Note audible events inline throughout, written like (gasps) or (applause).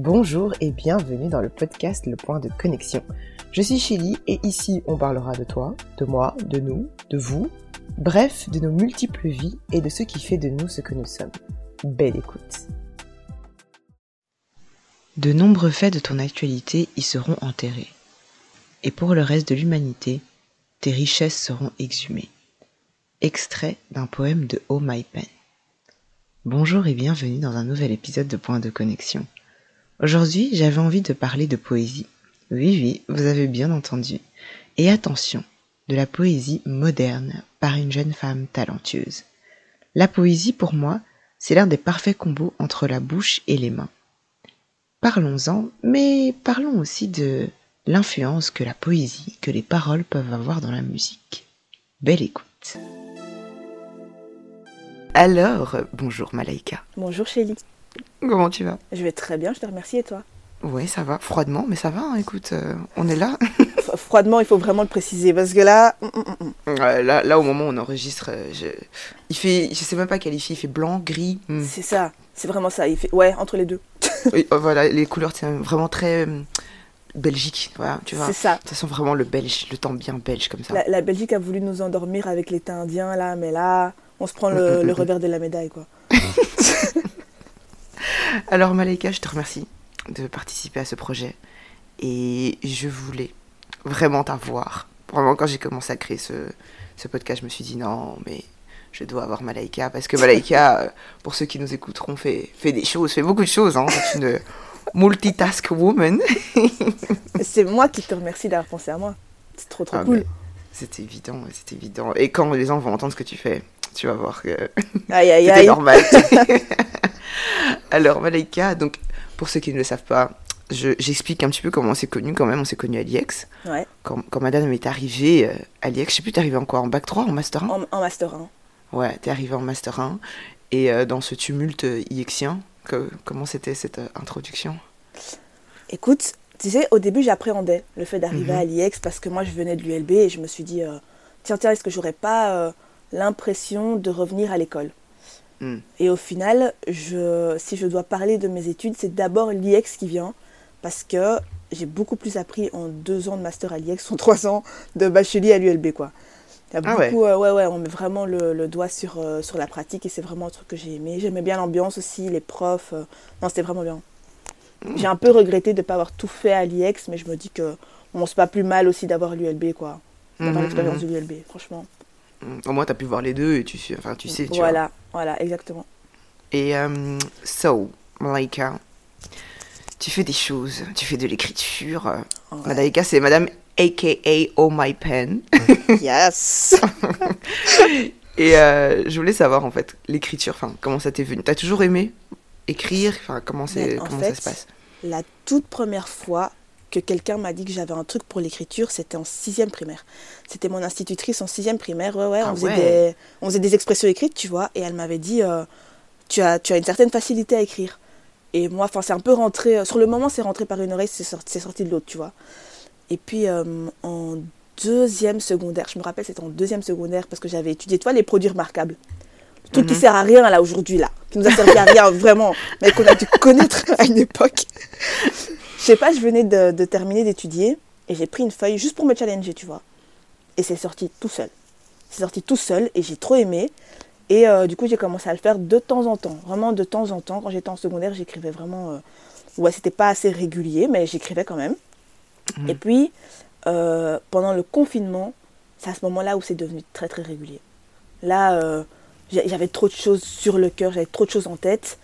Bonjour et bienvenue dans le podcast Le Point de Connexion. Je suis Chili et ici on parlera de toi, de moi, de nous, de vous, bref, de nos multiples vies et de ce qui fait de nous ce que nous sommes. Belle écoute. De nombreux faits de ton actualité y seront enterrés. Et pour le reste de l'humanité, tes richesses seront exhumées. Extrait d'un poème de Oh My Pen. Bonjour et bienvenue dans un nouvel épisode de Point de Connexion. Aujourd'hui, j'avais envie de parler de poésie. Oui, oui, vous avez bien entendu. Et attention, de la poésie moderne par une jeune femme talentueuse. La poésie, pour moi, c'est l'un des parfaits combos entre la bouche et les mains. Parlons-en, mais parlons aussi de l'influence que la poésie, que les paroles peuvent avoir dans la musique. Belle écoute. Alors, bonjour Malaika. Bonjour Chélie. Comment tu vas? Je vais très bien, je te remercie et toi? Ouais, ça va. Froidement, mais ça va. hein, écoute, euh, on est là. (laughs) Froidement, il faut vraiment le préciser parce que là, hum, hum, hum. Là, là, au moment où on enregistre, euh, je... il fait, je sais même pas qualifier. Il fait blanc, gris. c'est ça, c'est vraiment ça. Il fait, ouais, entre les deux. (laughs) Oui, euh, voilà, les couleurs, c'est vraiment très Belgique. Voilà, tu vois. C'est ça. Ça sent vraiment le belge, le temps bien belge comme ça. La, la Belgique a voulu nous endormir avec l'été indien là, mais là, on se prend le, Mm, mm, le mm. revers de la médaille quoi. (laughs) (laughs) Alors Malaika, je te remercie de participer à ce projet. Et je voulais vraiment t'avoir. Vraiment, quand j'ai commencé à créer ce, ce podcast, je me suis dit non, mais je dois avoir Malaika. Parce que Malaika, (laughs) euh, pour ceux qui nous écouteront, fait, fait des choses, fait beaucoup de choses. Hein. C'est une (laughs) multitask woman. C'est moi qui te remercie d'avoir pensé à moi. C'est trop trop Ah, cool. C'est évident, c'est évident. Et quand les gens vont entendre ce que tu fais, tu vas voir que (laughs) Aïe aïe (laughs) C'était aïe. normal. (laughs) Alors, Malaika, donc, pour ceux qui ne le savent pas, je- j'explique un petit peu comment on s'est connus quand même. On s'est connus à l'IEX. Ouais, Quand, quand madame est arrivée euh, à l'IEX, je sais plus, t'es arrivée en quoi En bac 3, en master 1 en, en master 1. Ouais, t'es arrivée en master 1. Et euh, dans ce tumulte euh, IEXien, que, comment c'était cette euh, introduction? Écoute, tu sais, au début j'appréhendais le fait d'arriver Mhm. à l'IEX parce que moi je venais de l'ULB et je me suis dit, euh, tiens tiens, est-ce que j'aurais pas euh, l'impression de revenir à l'école Hmm. Et au final, je, si je dois parler de mes études, c'est d'abord l'IEX qui vient, parce que j'ai beaucoup plus appris en deux ans de master à l'IEX, en (laughs) trois ans de bachelier à l'ULB, quoi. Il y a Ah ouais. beaucoup, euh, ouais, ouais, on met vraiment le, le doigt sur, euh, sur la pratique et c'est vraiment un truc que j'ai aimé. J'aimais bien l'ambiance aussi, les profs. euh, non, c'était vraiment bien. J'ai un peu regretté de ne pas avoir tout fait à l'IEX, mais je me dis que bon, c'est pas plus mal aussi d'avoir l'ULB, quoi. D'avoir Mhm, l'expérience mhm. de l'ULB, franchement. Au moins, t'as pu voir les deux et tu, sais- enfin, tu sais. Tu vois. voilà, voilà, exactement. Et euh, so, Malaika, tu fais des choses, tu fais de l'écriture. Ouais. Malaika, c'est madame aka Oh My Pen. (laughs) Yes (laughs) Et euh, je voulais savoir en fait, l'écriture, comment ça t'est venu? T'as toujours aimé écrire? Comment, comment fait, ça se passe? La toute première fois que quelqu'un m'a dit que j'avais un truc pour l'écriture, c'était en sixième primaire. C'était mon institutrice en sixième primaire. Ouais, ouais, Ah on, faisait ouais. Des, on faisait des expressions écrites, tu vois, et elle m'avait dit euh, tu, as, tu as une certaine facilité à écrire. Et moi, enfin, c'est un peu rentré. euh, Sur le moment, c'est rentré par une oreille, c'est sorti, de l'autre, tu vois. Et puis, euh, en deuxième secondaire, je me rappelle, c'était en deuxième secondaire, parce que j'avais étudié, toi, les produits remarquables. Le truc qui Mhm. sert à rien, là, aujourd'hui, là. Qui nous a servi à rien, vraiment. Mais qu'on a dû connaître à une époque. Je sais pas, je venais de, de terminer d'étudier et j'ai pris une feuille juste pour me challenger, tu vois. Et c'est sorti tout seul. C'est sorti tout seul et j'ai trop aimé. Et euh, du coup, j'ai commencé à le faire de temps en temps. Vraiment de temps en temps. Quand j'étais en secondaire, j'écrivais vraiment. euh, Ouais, c'était pas assez régulier, mais j'écrivais quand même. Mhm. Et puis, euh, pendant le confinement, c'est à ce moment-là où c'est devenu très très régulier. Là, euh, j'avais trop de choses sur le cœur, j'avais trop de choses en tête.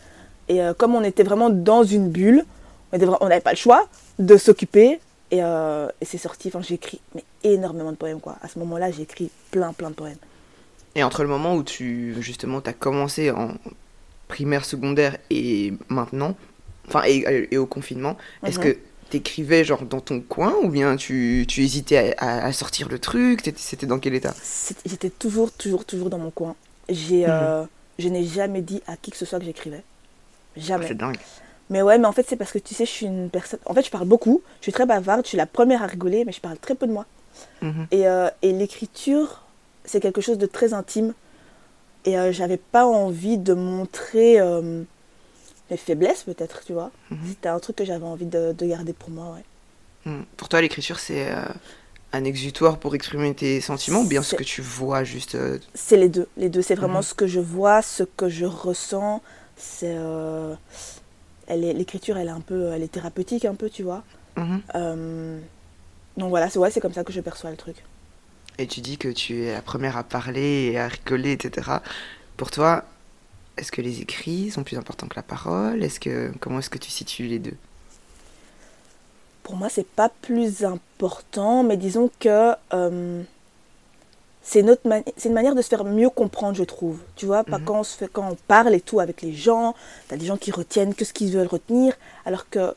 Et comme on était vraiment dans une bulle, on vra- on n'avait pas le choix de s'occuper. Et, euh, et c'est sorti, enfin j'ai écrit mais énormément de poèmes quoi. À ce moment-là, j'ai écrit plein plein de poèmes. Et entre le moment où tu, justement, t'as commencé en primaire, secondaire et maintenant, enfin, et, et au confinement, est-ce Mhm. que t'écrivais genre dans ton coin ou bien tu, tu hésitais à, à- à sortir le truc? C'était dans quel état? J'étais toujours, toujours, toujours dans mon coin. J'ai, euh, Je n'ai jamais dit à qui que ce soit que j'écrivais. Jamais. C'est dingue. Mais ouais, mais en fait, c'est parce que tu sais, je suis une personne. En fait, je parle beaucoup, je suis très bavarde, je suis la première à rigoler, mais je parle très peu de moi. Mhm. Et, euh, et l'écriture, c'est quelque chose de très intime. Et euh, j'avais pas envie de montrer. euh, mes faiblesses peut-être, tu vois. Mhm. C'était un truc que j'avais envie de, de garder pour moi, ouais. Mm. Pour toi, l'écriture, c'est euh, un exutoire pour exprimer tes sentiments ou bien ce que tu vois juste euh, C'est les deux. Les deux, c'est vraiment Mhm. ce que je vois, ce que je ressens. C'est. euh, L'écriture, elle est un peu. Elle est thérapeutique, un peu, tu vois. mhm. Euh, Donc voilà, c'est ouais, c'est comme ça que je perçois le truc. Et tu dis que tu es la première à parler et à rigoler, etc. Pour toi, est-ce que les écrits sont plus importants que la parole? Est-ce que comment est-ce que tu situes les deux? Pour moi, c'est pas plus important, mais disons que euh, c'est une, mani- manière de se faire mieux comprendre, je trouve. Tu vois, pas Mhm. quand, on se fait, quand on parle et tout avec les gens, t'as des gens qui retiennent que ce qu'ils veulent retenir, alors que,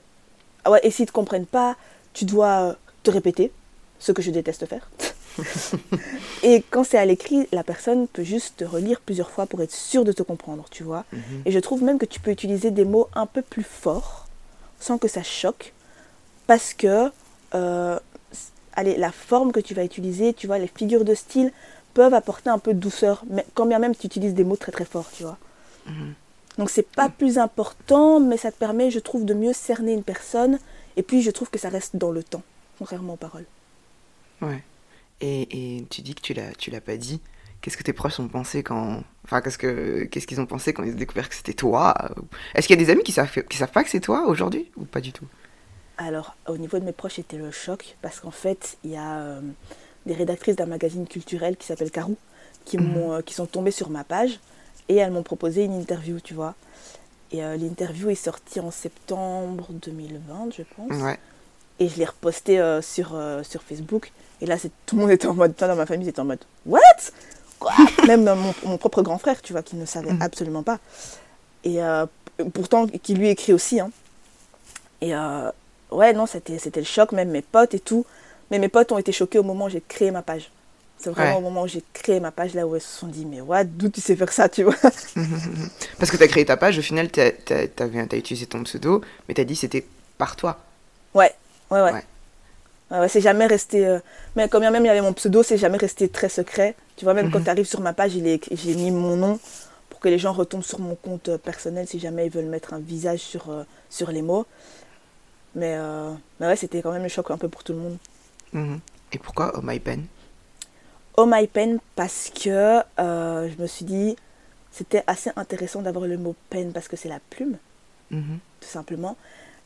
ah ouais, et s'ils te comprennent pas, tu dois euh, te répéter, ce que je déteste faire. (laughs) et quand c'est à l'écrit, la personne peut juste te relire plusieurs fois pour être sûre de te comprendre, tu vois. Mhm. Et je trouve même que tu peux utiliser des mots un peu plus forts, sans que ça choque, parce que euh, allez, la forme que tu vas utiliser, tu vois, les figures de style peuvent apporter un peu de douceur, mais quand bien même tu utilises des mots très très forts, tu vois. Mhm. Donc c'est pas plus important, mais ça te permet, je trouve, de mieux cerner une personne, et puis je trouve que ça reste dans le temps, contrairement aux paroles. Ouais. Et, et tu dis que tu l'as tu l'as pas dit. Qu'est-ce que tes proches ont pensé quand enfin qu'est-ce que qu'est-ce qu'ils ont pensé quand ils ont découvert que c'était toi? Est-ce qu'il y a des amis qui savent qui savent pas que c'est toi aujourd'hui ou pas du tout? Alors, au niveau de mes proches, c'était le choc parce qu'en fait, il y a euh, des rédactrices d'un magazine culturel qui s'appelle Carou qui, Mhm. m'ont, euh, qui sont tombées sur ma page et elles m'ont proposé une interview, tu vois. Et euh, l'interview est sortie en septembre 2020, je pense. Ouais. Et je l'ai repostée sur, sur Facebook. Et là, c'est, tout le monde était en mode, dans ma famille, c'était en mode What? Quoi? (laughs) Même mon, mon propre grand frère, tu vois, qui ne savait Mhm. absolument pas. Et pourtant, qui lui écrit aussi. Hein. Et euh, ouais, non, c'était, c'était le choc, même mes potes et tout. Mais mes potes ont été choqués au moment où j'ai créé ma page. C'est vraiment Ouais. au moment où j'ai créé ma page, là où ils se sont dit, mais what, d'où tu sais faire ça, tu vois? (laughs) Parce que tu as créé ta page, au final, tu as, utilisé ton pseudo, mais tu as dit c'était par toi. Ouais, ouais, ouais. Ouais. Ouais, ouais, c'est jamais resté. euh, Mais quand bien même il y avait mon pseudo, c'est jamais resté très secret. Tu vois, même quand Mhm. tu arrives sur ma page, j'ai mis mon nom pour que les gens retombent sur mon compte euh, personnel si jamais ils veulent mettre un visage sur, euh, sur les mots. Mais, euh, mais ouais, c'était quand même le choc un peu pour tout le monde. Mhm. Et pourquoi Oh My Pen? Oh my pen, parce que euh, je me suis dit, c'était assez intéressant d'avoir le mot pen parce que c'est la plume. Mhm. tout simplement.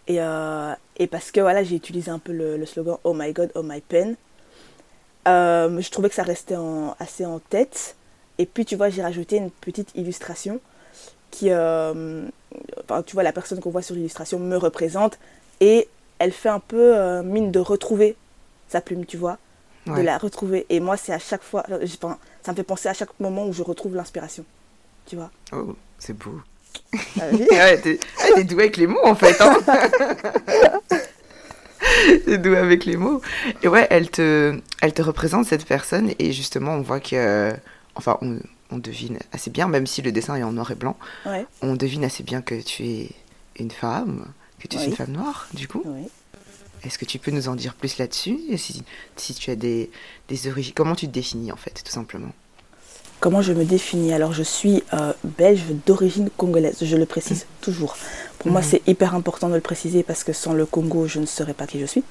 Et, euh, et parce que voilà, j'ai utilisé un peu le, le slogan Oh my God, oh my pen. Je trouvais que ça restait en- assez en tête. Et puis, tu vois, j'ai rajouté une petite illustration qui, euh, enfin, tu vois, la personne qu'on voit sur l'illustration me représente et elle fait un peu euh, mine de retrouver sa plume, tu vois, de la retrouver. Et moi, c'est à chaque fois, euh, enfin, ça me fait penser à chaque moment où je retrouve l'inspiration, tu vois. Oh, c'est beau. (laughs) Vu ouais, t'es t'es doué avec les mots en fait. Hein (laughs) t'es doué avec les mots. Et ouais, elle te, elle te représente cette personne et justement on voit que, enfin on, on devine assez bien, même si le dessin est en noir et blanc, ouais, on devine assez bien que tu es une femme, que tu es une femme noire du coup. oui. Est-ce que tu peux nous en dire plus là-dessus si, si tu as des, des origines, comment tu te définis en fait, tout simplement? Comment je me définis? Alors, je suis euh, belge d'origine congolaise, je le précise toujours. Pour moi, Mhm. c'est hyper important de le préciser parce que sans le Congo, je ne serais pas qui je suis.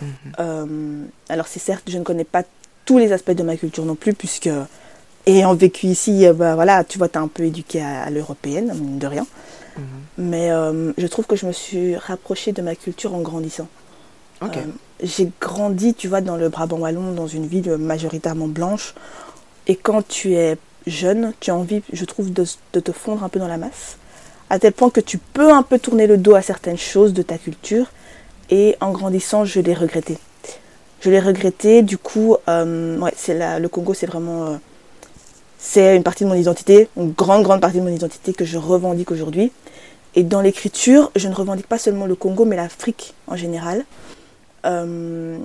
Mhm. Euh, alors, c'est certes, je ne connais pas tous les aspects de ma culture non plus, puisque ayant vécu ici, euh, bah, voilà, tu vois, tu es un peu éduqué à, à l'européenne, de rien. Mhm. Mais euh, je trouve que je me suis rapprochée de ma culture en grandissant. Euh, j'ai grandi, tu vois, dans le Brabant wallon, dans une ville majoritairement blanche. Et quand tu es jeune, tu as envie, je trouve, de, de te fondre un peu dans la masse. À tel point que tu peux un peu tourner le dos à certaines choses de ta culture. Et en grandissant, je l'ai regretté. Je l'ai regretté, du coup, euh, ouais, c'est le Congo, c'est vraiment. c'est une partie de mon identité, une grande, grande partie de mon identité que je revendique aujourd'hui. Et dans l'écriture, je ne revendique pas seulement le Congo, mais l'Afrique en général. Euh,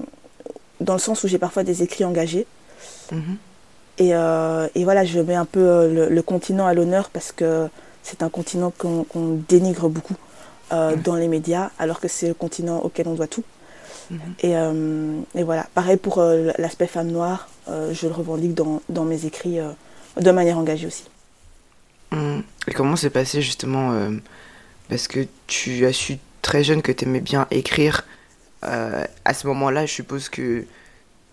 dans le sens où j'ai parfois des écrits engagés. Mhm. Et, euh, et voilà, je mets un peu euh, le, le continent à l'honneur parce que c'est un continent qu'on dénigre beaucoup euh, dans les médias, alors que c'est le continent auquel on doit tout. Mhm. Et, et voilà, pareil pour l'aspect femme noire, je le revendique dans, dans mes écrits de manière engagée aussi. Mhm. Et comment s'est passé justement parce que tu as su très jeune que tu aimais bien écrire. Euh, à ce moment-là, je suppose que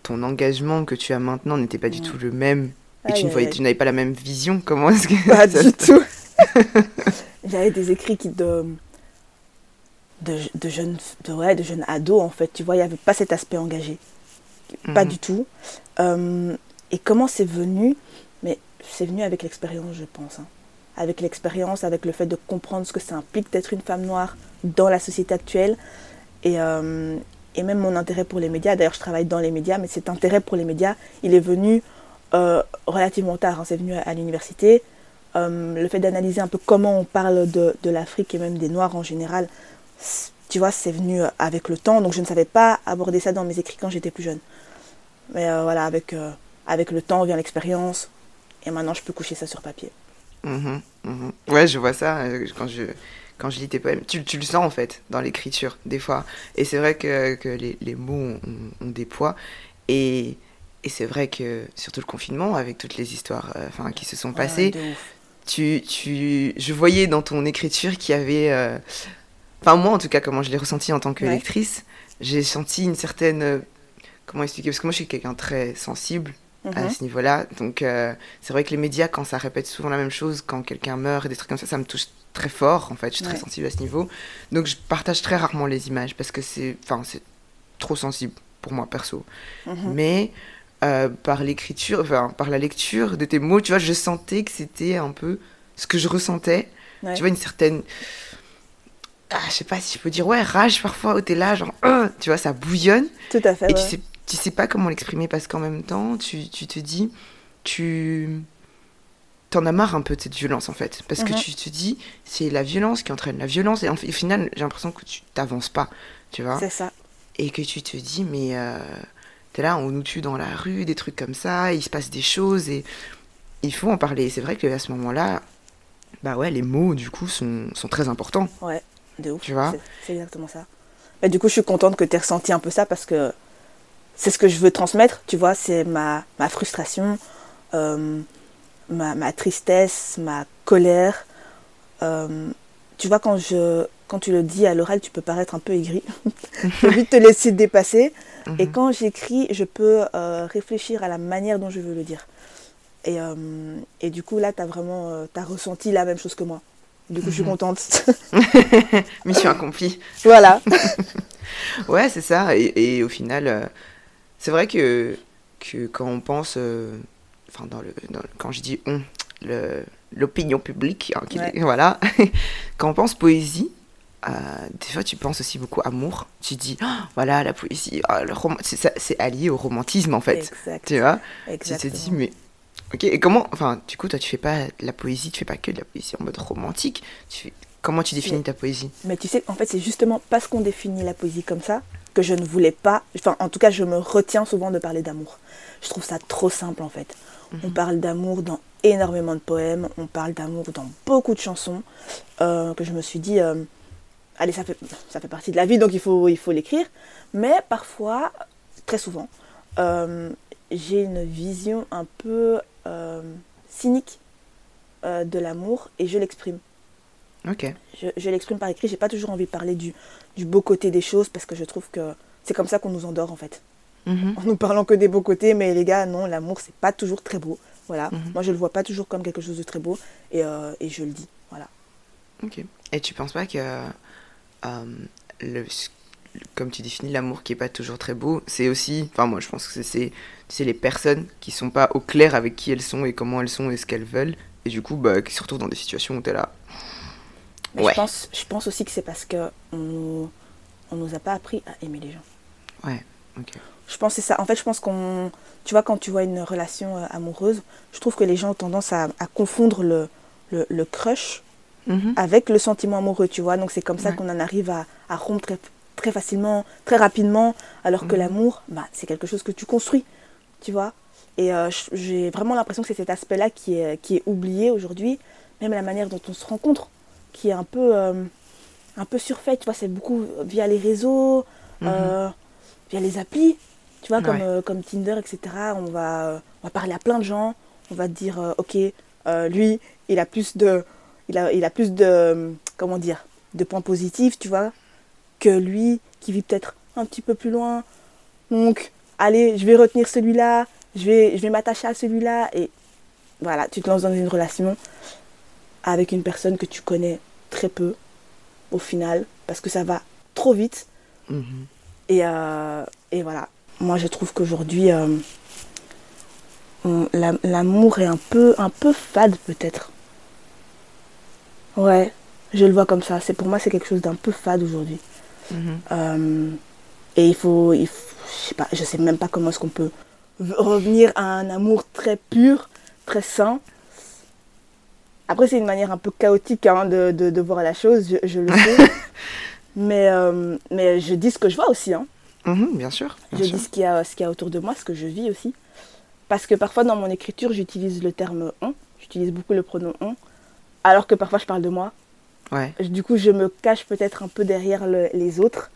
ton engagement que tu as maintenant n'était pas du tout le même et tu, n'avais pas la même vision. Comment est-ce que Pas (laughs) du tout. (laughs) J'avais des écrits qui de, de, jeunes, de, ouais, de jeunes ados en fait. Tu vois, il n'y avait pas cet aspect engagé. Pas mhm. du tout. Euh, et comment c'est venu? Mais c'est venu avec l'expérience, je pense. Hein. Avec l'expérience, avec le fait de comprendre ce que ça implique d'être une femme noire dans la société actuelle. Et, euh, et même mon intérêt pour les médias. D'ailleurs, je travaille dans les médias, mais cet intérêt pour les médias, il est venu euh, relativement tard. Hein. C'est venu à, l'université. le fait d'analyser un peu comment on parle de, de l'Afrique et même des Noirs en général, tu vois, c'est venu avec le temps. Donc, je ne savais pas aborder ça dans mes écrits quand j'étais plus jeune. Mais euh, voilà, avec, euh, avec le temps vient l'expérience. Et maintenant, je peux coucher ça sur papier. Mhm. Ouais, je vois ça euh, quand je, quand je lis tes poèmes. Tu, tu le sens en fait dans l'écriture, des fois. Et c'est vrai que, que les, les, mots ont, des poids. Et, et c'est vrai que, surtout le confinement, avec toutes les histoires enfin qui se sont passées, tu, tu, je voyais dans ton écriture qu'il y avait. Enfin, moi en tout cas, comment je l'ai ressenti en tant que lectrice, j'ai senti une certaine comment expliquer? Parce que moi, je suis quelqu'un très sensible à mhm. ce niveau-là. Donc, euh, c'est vrai que les médias, quand ça répète souvent la même chose, quand quelqu'un meurt et des trucs comme ça, ça me touche très fort. En fait, je suis très sensible à ce niveau. Donc, je partage très rarement les images parce que c'est, enfin, c'est trop sensible pour moi perso. Mhm. Mais euh, par l'écriture, enfin, par la lecture de tes mots, tu vois, je sentais que c'était un peu ce que je ressentais. Tu vois, une certaine ah, je sais pas si je peux dire ouais rage parfois où t'es là genre oh, tu vois ça bouillonne tout à fait et tu sais tu sais pas comment l'exprimer parce qu'en même temps, tu, tu, te dis, tu t'en as marre un peu de cette violence en fait. Parce que mhm. tu te dis, c'est la violence qui entraîne la violence. Et au final, j'ai l'impression que tu t'avances pas, tu vois. C'est ça. Et que tu te dis, mais euh, t'es là, on nous tue dans la rue, des trucs comme ça, il se passe des choses et il faut en parler. C'est vrai qu'à ce moment-là, bah ouais, les mots du coup sont, sont très importants. Ouais, de ouf. Tu vois C'est exactement ça. Et du coup, je suis contente que tu aies ressenti un peu ça parce que c'est ce que je veux transmettre, tu vois, c'est ma, ma frustration, euh, ma, ma, tristesse, ma colère. Euh, tu vois, quand, je, quand tu le dis à l'oral, tu peux paraître un peu aigri. (laughs) J'ai envie de te laisser dépasser. Et mhm. quand j'écris, je peux euh, réfléchir à la manière dont je veux le dire. Et, et du coup, là, tu as vraiment as ressenti la même chose que moi. Du coup, je suis mhm. contente. (laughs) Mission accomplie. Voilà. (laughs) ouais, c'est ça. Et, et, au final, c'est vrai que, que quand on pense, euh, enfin dans le, quand je dis on, l'opinion publique, hein, (laughs) voilà, (laughs) quand on pense poésie, euh, des fois tu penses aussi beaucoup amour. Tu dis, oh, voilà, la poésie, oh, c'est allié au romantisme en fait. Tu vois? Tu te dis, mais ok, et comment, enfin, du coup, toi tu fais pas de la poésie, tu fais pas que de la poésie en mode romantique. Tu comment tu définis ta poésie? Mais tu sais, en fait, c'est justement parce qu'on définit la poésie comme ça que je ne voulais pas, enfin en tout cas je me retiens souvent de parler d'amour. Je trouve ça trop simple en fait. On mhm. parle d'amour dans énormément de poèmes, on parle d'amour dans beaucoup de chansons, euh, que je me suis dit, euh, allez ça fait, ça fait partie de la vie donc il faut il faut l'écrire. Mais parfois, très souvent, euh, j'ai une vision un peu cynique de l'amour et je l'exprime. Ok. Je, je l'exprime par écrit. J'ai pas toujours envie de parler du, du beau côté des choses parce que je trouve que c'est comme ça qu'on nous endort en fait. Mhm. En nous parlant que des beaux côtés, mais les gars, non, l'amour c'est pas toujours très beau. Voilà. Mhm. Moi je le vois pas toujours comme quelque chose de très beau et, euh, et je le dis. Voilà. Ok. Et tu penses pas que, euh, le, comme tu définis l'amour qui est pas toujours très beau, c'est aussi, enfin moi je pense que c'est c'est les personnes qui sont pas au clair avec qui elles sont et comment elles sont et ce qu'elles veulent et du coup bah, qui se retrouvent dans des situations où tu je, pense, je pense aussi que c'est parce qu'on on nous a pas appris à aimer les gens. Ouais, ok. Je pense c'est ça. En fait, je pense qu'on. Tu vois, quand tu vois une relation euh, amoureuse, je trouve que les gens ont tendance à, confondre le, le, crush mhm. avec le sentiment amoureux, tu vois. Donc, c'est comme ça qu'on en arrive à, à rompre très, très, facilement, très rapidement, alors que mhm. l'amour, bah, c'est quelque chose que tu construis, tu vois. Et euh, j'ai vraiment l'impression que c'est cet aspect-là qui est, qui est oublié aujourd'hui, même la manière dont on se rencontre qui est un peu, euh, un peu surfait. Tu vois, c'est beaucoup via les réseaux, mhm. euh, via les applis. Tu vois, comme, euh, comme Tinder, etc. On va, on va parler à plein de gens. On va dire, ok, lui, il a plus de, il a, il a plus de, comment dire, de points positifs, tu vois, que lui qui vit peut-être un petit peu plus loin. Donc, allez, je vais retenir celui-là, je vais, je vais m'attacher à celui-là. Et voilà, tu te lances dans une relation avec une personne que tu connais très peu, au final, parce que ça va trop vite. Mhm. Et, euh, et voilà, moi je trouve qu'aujourd'hui, euh, l'amour est un peu, un peu fade peut-être. Ouais, je le vois comme ça. C'est pour moi c'est quelque chose d'un peu fade aujourd'hui. Mhm. Euh, et il faut, il faut- je sais pas, je sais même pas comment est-ce qu'on peut revenir à un amour très pur, très sain. Après, c'est une manière un peu chaotique hein, de, de- de voir la chose, je, je le sais. (laughs) mais, euh, mais je dis ce que je vois aussi. Hein. Mhm, bien sûr. bien Je sûr. dis ce qu'il y, a, ce qu'il y a autour de moi, ce que je vis aussi. Parce que parfois, dans mon écriture, j'utilise le terme on. J'utilise beaucoup le pronom on. Alors que parfois, je parle de moi. Ouais. Du coup, je me cache peut-être un peu derrière le- les autres.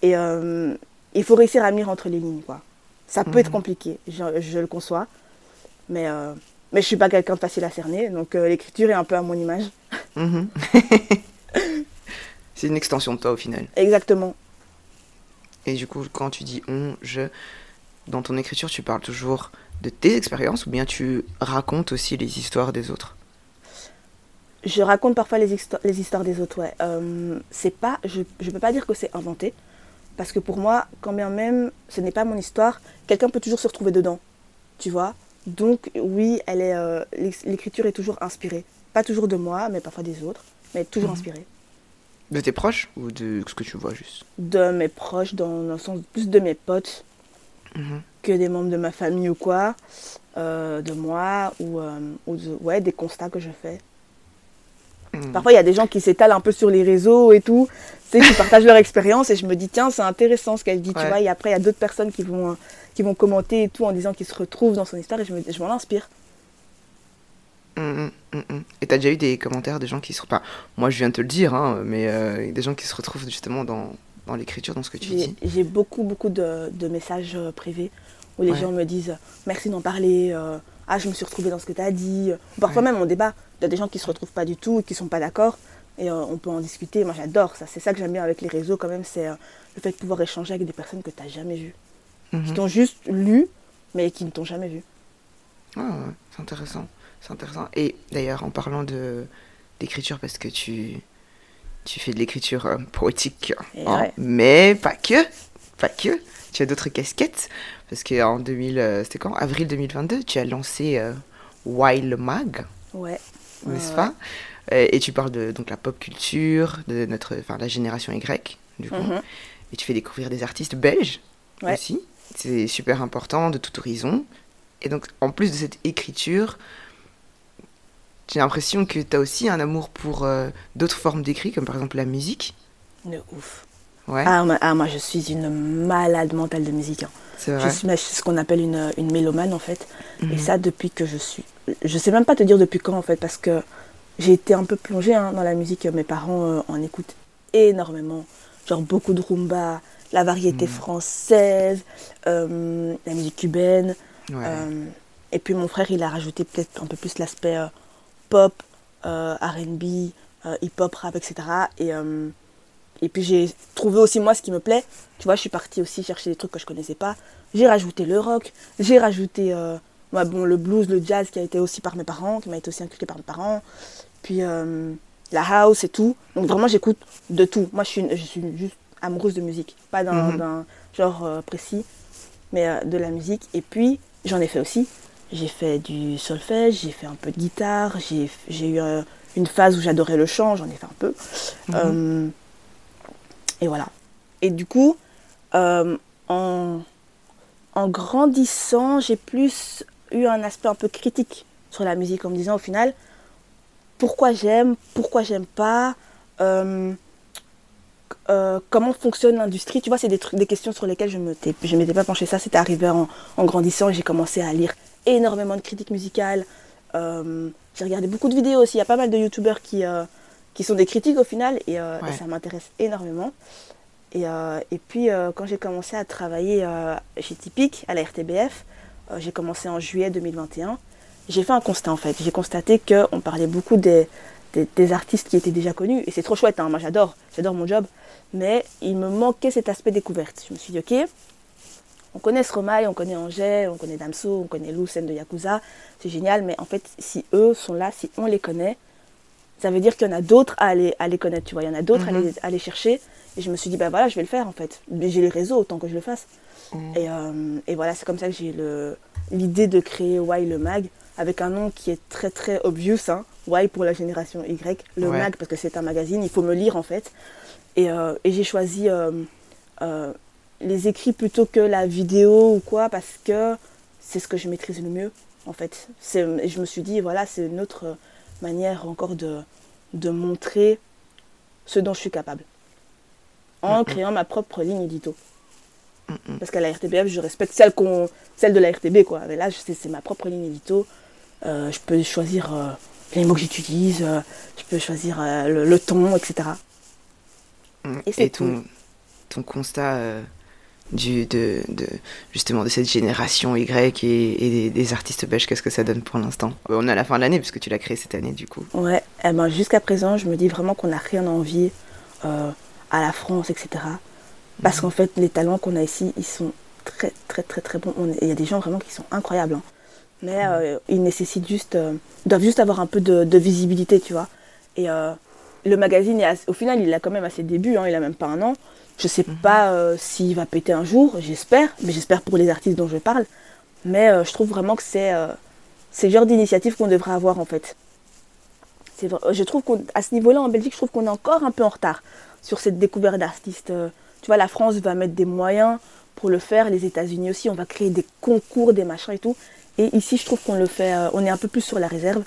Et euh, il faut réussir à lire entre les lignes, quoi. Ça peut Mhm. être compliqué, je, je le conçois. Mais, euh, mais je suis pas quelqu'un de facile à cerner, donc euh, l'écriture est un peu à mon image. Mhm. (laughs) c'est une extension de toi au final. Exactement. Et du coup, quand tu dis on, je, dans ton écriture, tu parles toujours de tes expériences ou bien tu racontes aussi les histoires des autres? Je raconte parfois les, histo- les histoires des autres, ouais. Euh, c'est pas, je ne peux pas dire que c'est inventé, parce que pour moi, quand bien même ce n'est pas mon histoire, quelqu'un peut toujours se retrouver dedans, tu vois? Donc oui, elle est, euh, l'éc- l'écriture est toujours inspirée. Pas toujours de moi, mais parfois des autres, mais toujours Mhm. inspirée. De tes proches ou de ce que tu vois juste? De mes proches, dans, dans le sens plus de mes potes Mhm. que des membres de ma famille ou quoi, euh, de moi, ou, euh, ou de- ouais, des constats que je fais. Mhm. Parfois, il y a des gens qui s'étalent un peu sur les réseaux et tout, qui partagent leur expérience et je me dis, tiens, c'est intéressant ce qu'elle dit, Ouais. tu vois. Et après, il y a d'autres personnes qui vont, euh, qui vont commenter et tout en disant qu'ils se retrouvent dans son histoire et je me- je m'en inspire. Mhm, mhm. Et t'as déjà eu des commentaires de gens qui se... Enfin, moi je viens de te le dire, hein, mais euh, des gens qui se retrouvent justement dans, dans l'écriture, dans ce que tu dis. j'ai beaucoup, beaucoup de, de messages euh, privés où les Ouais. gens me disent, merci d'en parler, euh, ah, je me suis retrouvée dans ce que tu as dit. Ou parfois Ouais. même, on débat. Il y a des gens qui se retrouvent pas du tout et qui sont pas d'accord. Et euh, on peut en discuter. Moi, j'adore ça. C'est ça que j'aime bien avec les réseaux, quand même. C'est euh, le fait de pouvoir échanger avec des personnes que tu n'as jamais vues. Mhm. qui t'ont juste lu, mais qui ne t'ont jamais vu. Ah, ouais, c'est intéressant. C'est intéressant. Et d'ailleurs, en parlant de d'écriture, parce que tu, tu fais de l'écriture euh, poétique, hein, mais pas que, pas que. Tu as d'autres casquettes, parce qu'en 2000, euh, c'était quand? Avril 2022, tu as lancé Wild Mag, Ouais. N'est-ce Ouais, pas? Et tu parles de donc la pop culture, de notre, enfin la génération Y, du coup. Mhm. Et tu fais découvrir des artistes belges Ouais. aussi. C'est super important, de tout horizon. Et donc, en plus de cette écriture, j'ai l'impression que tu as aussi un amour pour euh, d'autres formes d'écrit, comme par exemple la musique. De ouf. Ouais, Ah, moi, ah, moi, je suis une malade mentale de musique. hein. Je suis ce qu'on appelle une, une mélomane, en fait. Et Mhm. ça, depuis que je suis. Je sais même pas te dire depuis quand, en fait, parce que j'ai été un peu plongée hein, dans la musique. Mes parents euh, en écoutent énormément. Genre beaucoup de rumba, la variété Mhm. française, euh, la musique cubaine. Ouais. Euh, et puis mon frère, il a rajouté peut-être un peu plus l'aspect pop, RB, hip-hop, rap, etc. Et, et puis j'ai trouvé aussi moi ce qui me plaît. Tu vois, je suis partie aussi chercher des trucs que je connaissais pas. J'ai rajouté le rock, j'ai rajouté euh, bah, bon, le blues, le jazz qui a été aussi par mes parents, qui m'a été aussi inculqué par mes parents. Puis euh, la house et tout. Donc vraiment, j'écoute de tout. Moi, je suis, je suis juste amoureuse de musique. Pas d'un Mhm. genre euh, précis, mais de la musique. Et puis, j'en ai fait aussi. J'ai fait du solfège, j'ai fait un peu de guitare, j'ai eu une phase où j'adorais le chant, j'en ai fait un peu. Mhm. Et voilà. Et du coup, euh, en, en grandissant, j'ai plus eu un aspect un peu critique sur la musique en me disant au final pourquoi j'aime, pourquoi j'aime pas, euh, euh, comment fonctionne l'industrie. Tu vois, c'est des, des questions sur lesquelles je ne je m'étais pas penchée. Ça, c'était arrivé en, en grandissant et j'ai commencé à lire énormément de critiques musicales. J'ai regardé beaucoup de vidéos aussi. Il y a pas mal de youtubeurs qui, qui sont des critiques au final et, euh, et ça m'intéresse énormément. Et, euh, et puis, euh, quand j'ai commencé à travailler chez Typique, à la RTBF, j'ai commencé en juillet 2021, j'ai fait un constat en fait. J'ai constaté qu'on parlait beaucoup des, des, artistes qui étaient déjà connus. Et c'est trop chouette, hein. moi j'adore, j'adore mon job. Mais il me manquait cet aspect découverte. Je me suis dit, ok, on connaît Stromae, on connaît Angèle, on connaît Damso, on connaît Lou, scène de Yakuza, c'est génial, mais en fait, si eux sont là, si on les connaît, ça veut dire qu'il y en a d'autres à aller, à les connaître, tu vois, il y en a d'autres à, Mhm. à les chercher. Et je me suis dit, ben voilà, je vais le faire en fait. J'ai les réseaux, autant que je le fasse. Mhm. Et, euh, et voilà, c'est comme ça que j'ai l'idée de créer Why le Mag, avec un nom qui est très très obvious, hein. Why pour la génération Y, le Ouais. Mag parce que c'est un magazine, il faut me lire en fait. Et, euh, et j'ai choisi euh, les écrits plutôt que la vidéo ou quoi, parce que c'est ce que je maîtrise le mieux en fait. Et je me suis dit, voilà, c'est une autre manière encore de, de montrer ce dont je suis capable. En créant ma propre ligne édito. Parce qu'à la RTBF, je respecte celle, qu'on, celle de la RTB, quoi. Mais là, c'est ma propre ligne édito. Euh, je peux choisir euh, les mots que j'utilise, euh, je peux choisir le, le ton, etc. Mm. Et c'est ton, ton constat du, de, de, justement de cette génération Y et, et des, des artistes belges, qu'est-ce que ça donne pour l'instant? Euh, On est à la fin de l'année, puisque tu l'as créé cette année, du coup. Ouais, eh ben, jusqu'à présent, je me dis vraiment qu'on n'a rien à envier euh, à la France, etc. Parce qu'en fait, les talents qu'on a ici, ils sont très, très, très, très bons. Il y a des gens vraiment qui sont incroyables. hein. Mais euh, ils nécessitent juste, euh, doivent juste avoir un peu de, de visibilité, tu vois. Et le magazine, est assez- au final, il a quand même à ses débuts, hein, il a même pas un an. Je sais pas euh, s'il va péter un jour, j'espère, mais j'espère pour les artistes dont je parle. Mais euh, je trouve vraiment que c'est euh, le genre d'initiative qu'on devrait avoir en fait. Je trouve qu'à ce niveau-là, en Belgique, je trouve qu'on est encore un peu en retard sur cette découverte d'artistes. Euh, Tu vois, la France va mettre des moyens pour le faire, les États-Unis aussi, on va créer des concours, des machins et tout. Et ici, je trouve qu'on le fait, on est un peu plus sur la réserve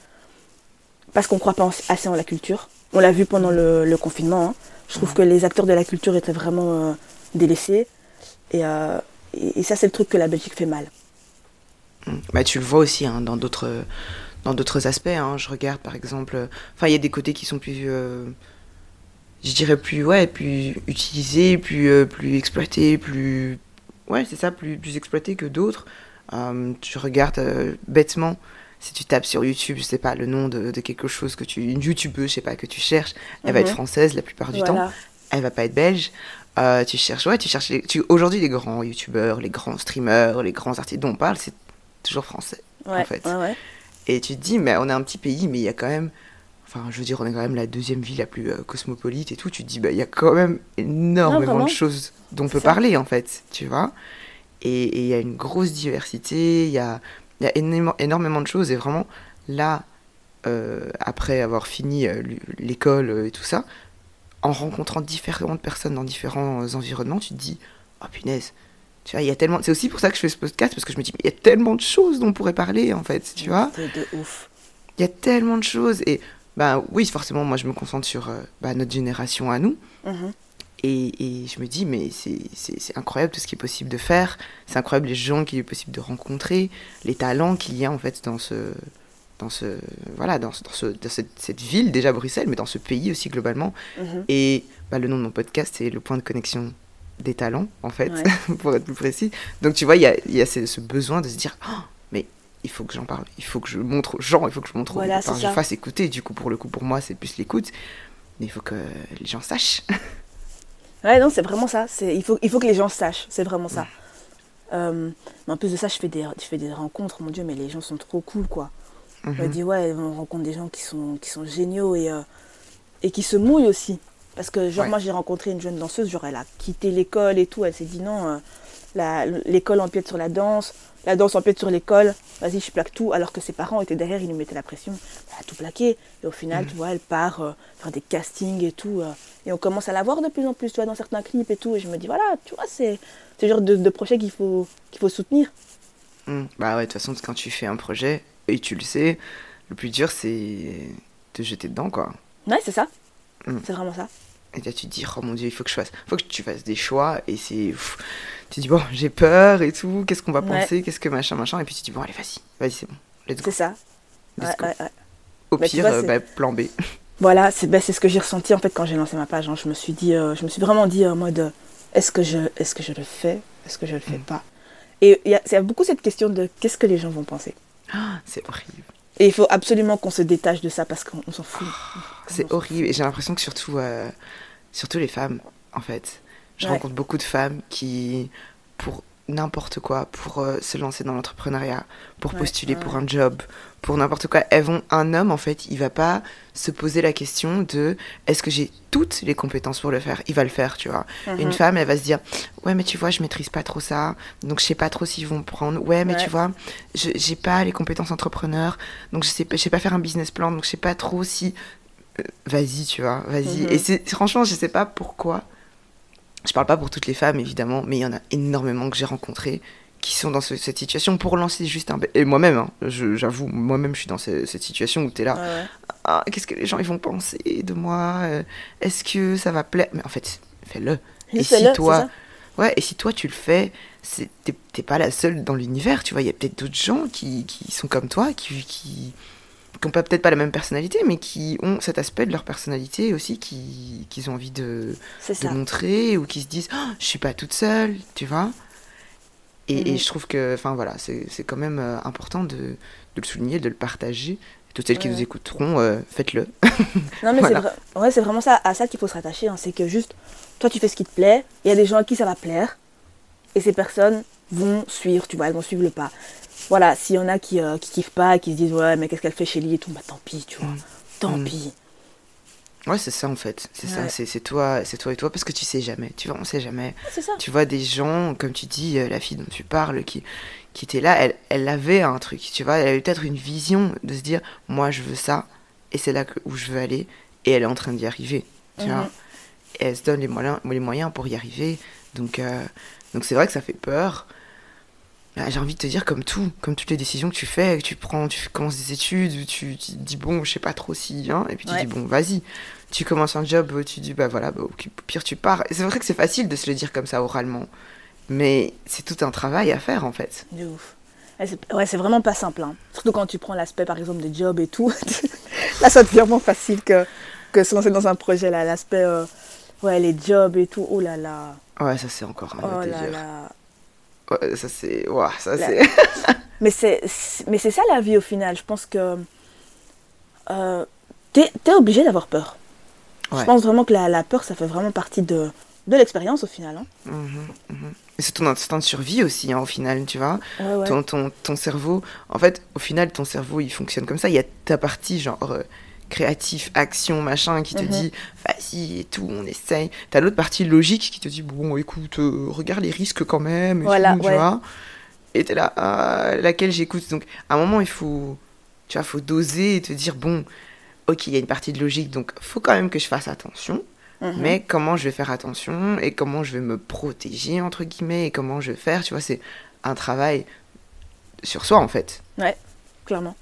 parce qu'on ne croit pas assez en la culture. On l'a vu pendant le, le confinement. hein. Je trouve que les acteurs de la culture étaient vraiment euh, délaissés. Et, euh, et, ça, c'est le truc que la Belgique fait mal. Mm. Bah, tu le vois aussi hein, dans d'autres dans d'autres aspects. hein. Je regarde par exemple, euh, enfin il y a des côtés qui sont plus, je dirais plus ouais, plus utilisés, plus plus exploités, plus ouais c'est ça, plus plus exploités que d'autres. Euh, tu regardes bêtement. Si tu tapes sur YouTube, je sais pas, le nom de, de quelque chose que tu. Une youtubeuse, je sais pas, que tu cherches, elle va être Mhm. française la plupart du temps elle va pas être belge. Euh, tu cherches, ouais, tu cherches. les- tu, Aujourd'hui, les grands youtubeurs, les grands streamers, les grands artistes dont on parle, c'est toujours français. Ouais, fait. ouais, ouais. Et tu te dis, mais on est un petit pays, mais il y a quand même. Enfin, je veux dire, on est quand même la deuxième ville la plus euh, cosmopolite et tout. Tu te dis, bah, il y a quand même énormément de choses dont on peut ça. parler, en fait, tu vois. Et et il y a une grosse diversité, il y a, il y a énormément, de choses. Et vraiment, là, euh, après avoir fini euh, l'école euh, et tout ça, en rencontrant différentes personnes dans différents environnements, tu te dis, oh punaise, tu vois, il y a tellement. C'est aussi pour ça que je fais ce podcast, parce que je me dis, mais il y a tellement de choses dont on pourrait parler, en fait, tu vois. C'est de ouf. Il y a tellement de choses. Et ben oui, forcément, moi, je me concentre sur euh, bah, notre génération à nous. Mhm. Et, et je me dis, mais c'est- incroyable tout ce qui est possible de faire. C'est incroyable les gens qu'il est possible de rencontrer, les talents qu'il y a en fait dans ce, dans ce, voilà, dans, ce- dans, ce, dans cette, cette ville déjà Bruxelles, mais dans ce pays aussi globalement. Mhm. Et bah, le nom de mon podcast, c'est le point de connexion des talents, en fait, Ouais. (laughs) pour être plus précis. Donc tu vois, il y a, y a ce, ce besoin de se dire, Ah, mais il faut que j'en parle, il faut que je montre aux gens, il faut que je montre, aux- Voilà, c'est je fasse écouter. Du coup, pour le coup, pour moi, c'est plus l'écoute. Mais il faut que les gens sachent. (laughs) Ouais, non, c'est vraiment ça. C'est, il, faut, il faut que les gens sachent. C'est vraiment ça. Euh, mais en plus de ça, je fais, des, je fais des rencontres. Mon Dieu, mais les gens sont trop cool, quoi. On me Mhm. dit, ouais, on rencontre des gens qui sont, qui sont géniaux et, euh, et qui se mouillent aussi. Parce que, genre, Ouais. moi, j'ai rencontré une jeune danseuse, genre, elle a quitté l'école et tout. Elle s'est dit, non, euh, l'école empiète sur la danse, la danse empiète sur l'école. Vas-y, je plaque tout. Alors que ses parents étaient derrière, ils lui mettaient la pression. Elle a tout plaqué. Et au final, Mhm. tu vois, elle part euh, faire des castings et tout. euh, et on commence à la voir de plus en plus, tu vois, dans certains clips et tout. Et je me dis, voilà, tu vois, c'est le genre de, de projet qu'il faut, qu'il faut soutenir. Mm. Bah ouais, de toute façon, quand tu fais un projet, et tu le sais, le plus dur, c'est te jeter dedans, quoi. Ouais, c'est ça. Mm. C'est vraiment ça. Et là, tu te dis, oh mon dieu, il faut que je fasse, faut que tu fasses des choix, et c'est, tu te dis, bon, (laughs) j'ai peur et tout, qu'est-ce qu'on va Ouais. penser, qu'est-ce que machin, machin, et puis tu te dis, bon, allez, vas-y, vas-y, c'est bon, let's go. C'est ça. Let's Ouais, go. ouais, ouais. Au Bah, pire, vois, euh, bah, plan B. (laughs) Voilà, c'est c'est ce que j'ai ressenti en fait quand j'ai lancé ma page. hein. Je me suis dit, euh, je me suis vraiment dit en mode, euh, est-ce que je, est-ce que je le fais, est-ce que je le fais Mm. pas? Et il y y a beaucoup cette question de qu'est-ce que les gens vont penser? Ah, c'est horrible. Et il faut absolument qu'on se détache de ça parce qu'on on s'en fout. C'est horrible. Et j'ai l'impression que surtout, euh, surtout les femmes, en fait. Je Ouais. rencontre beaucoup de femmes qui, pour n'importe quoi, pour euh, se lancer dans l'entrepreneuriat, pour Ouais, postuler ouais. pour un job, pour n'importe quoi, elles vont. Un homme, en fait, il va pas se poser la question de est-ce que j'ai toutes les compétences pour le faire? Il va le faire, tu vois. Une Mhm. femme, elle va se dire ouais, mais tu vois, je maîtrise pas trop ça, donc je sais pas trop s'ils vont me prendre. Ouais, mais tu vois, je j'ai pas les compétences entrepreneur, donc je sais pas, je sais pas faire un business plan, donc je sais pas trop si. Vas-y, tu vois, vas-y. Mhm. Et c'est franchement, je sais pas pourquoi. Je parle pas pour toutes les femmes, évidemment, mais il y en a énormément que j'ai rencontrées qui sont dans ce- cette situation pour lancer juste un. Et moi-même, hein, je- j'avoue, moi-même, je suis dans ce- cette situation où tu es là. Ouais. Ah, qu'est-ce que les gens ils vont penser de moi Euh, Est-ce que ça va plaire? Mais en fait, fais-le. Et si toi- Ouais, et si toi tu le fais, t'es pas la seule dans l'univers, tu vois. Il y a peut-être d'autres gens qui, qui sont comme toi, qui, qui, qui ont pas- peut-être pas la même personnalité, mais qui ont cet aspect de leur personnalité aussi, qui, qu'ils ont envie de, montrer, ou qui se disent Ah, Je suis pas toute seule, tu vois. Et, et Mhm. je trouve que, enfin voilà, c'est quand même euh, important de, de le souligner, de le partager. Toutes celles qui nous écouteront, euh, faites-le. (laughs) Non, mais Voilà. c'est vrai- ouais, vraiment ça, à ça qu'il faut se rattacher. hein. C'est que juste, toi, tu fais ce qui te plaît. Il y a des gens à qui ça va plaire. Et ces personnes vont suivre, tu vois, elles vont suivre le pas. Voilà, s'il y en a qui, euh, qui kiffent pas, qui se disent, ouais, mais qu'est-ce qu'elle fait chez lui et tout, bah tant pis, tu vois. Mm. Tant Mm. pis. Ouais, c'est ça en fait. C'est ça, Ouais. c'est c'est toi, c'est toi et toi, parce que tu sais jamais. Tu vois, on sait jamais. C'est ça. Tu vois des gens, comme tu dis, euh, la fille dont tu parles, qui, qui était là, elle, elle avait un truc, tu vois, elle avait peut-être une vision de se dire, moi je veux ça, et c'est là que, où je veux aller, et elle est en train d'y arriver, tu Mhm. vois. Et elle se donne les moyens, les moyens pour y arriver. Donc, euh, donc c'est vrai que ça fait peur. Bah, J'ai envie de te dire, comme tout, comme toutes les décisions que tu fais, que tu prends, tu commences des études, tu, tu dis, bon, je sais pas trop si, hein, et puis tu Ouais. dis, bon, vas-y. Tu commences un job, tu dis, bah voilà, bah, au pire tu pars. C'est vrai que c'est facile de se le dire comme ça oralement. Mais c'est tout un travail à faire en fait. De ouf. Ouais, c'est vraiment pas simple. hein. Surtout quand tu prends l'aspect, par exemple, des jobs et tout. (laughs) là, ça devient moins facile que, que se lancer dans un projet. là. L'aspect, euh, ouais, les jobs et tout. Oh là là. Ouais, ça c'est encore un Oh autre là là. Ouais, ça c'est. Ça c'est. (laughs) Mais c'est c'est- mais c'est ça la vie au final. Je pense que euh, t'es es obligé d'avoir peur. Ouais. Je pense vraiment que la, la peur, ça fait vraiment partie de, de l'expérience au final. hein. Mhm, mhm. Et c'est ton instinct de survie aussi, hein, au final, tu vois. Ouais, ouais. Ton, ton, ton cerveau. En fait, au final, ton cerveau il fonctionne comme ça. Il y a ta partie genre. Euh, créatif, action, machin, qui te Mhm. dit vas-y et tout, on essaye. T'as l'autre partie logique qui te dit bon, écoute, euh, regarde les risques quand même, et Voilà, tout, tu ouais. vois. Et t'es là, ah, laquelle j'écoute? Donc, à un moment, il faut, tu vois, faut doser et te dire bon, ok, il y a une partie de logique, donc faut quand même que je fasse attention. Mhm. Mais comment je vais faire attention et comment je vais me protéger, entre guillemets, et comment je vais faire, tu vois, c'est un travail sur soi, en fait. Clairement.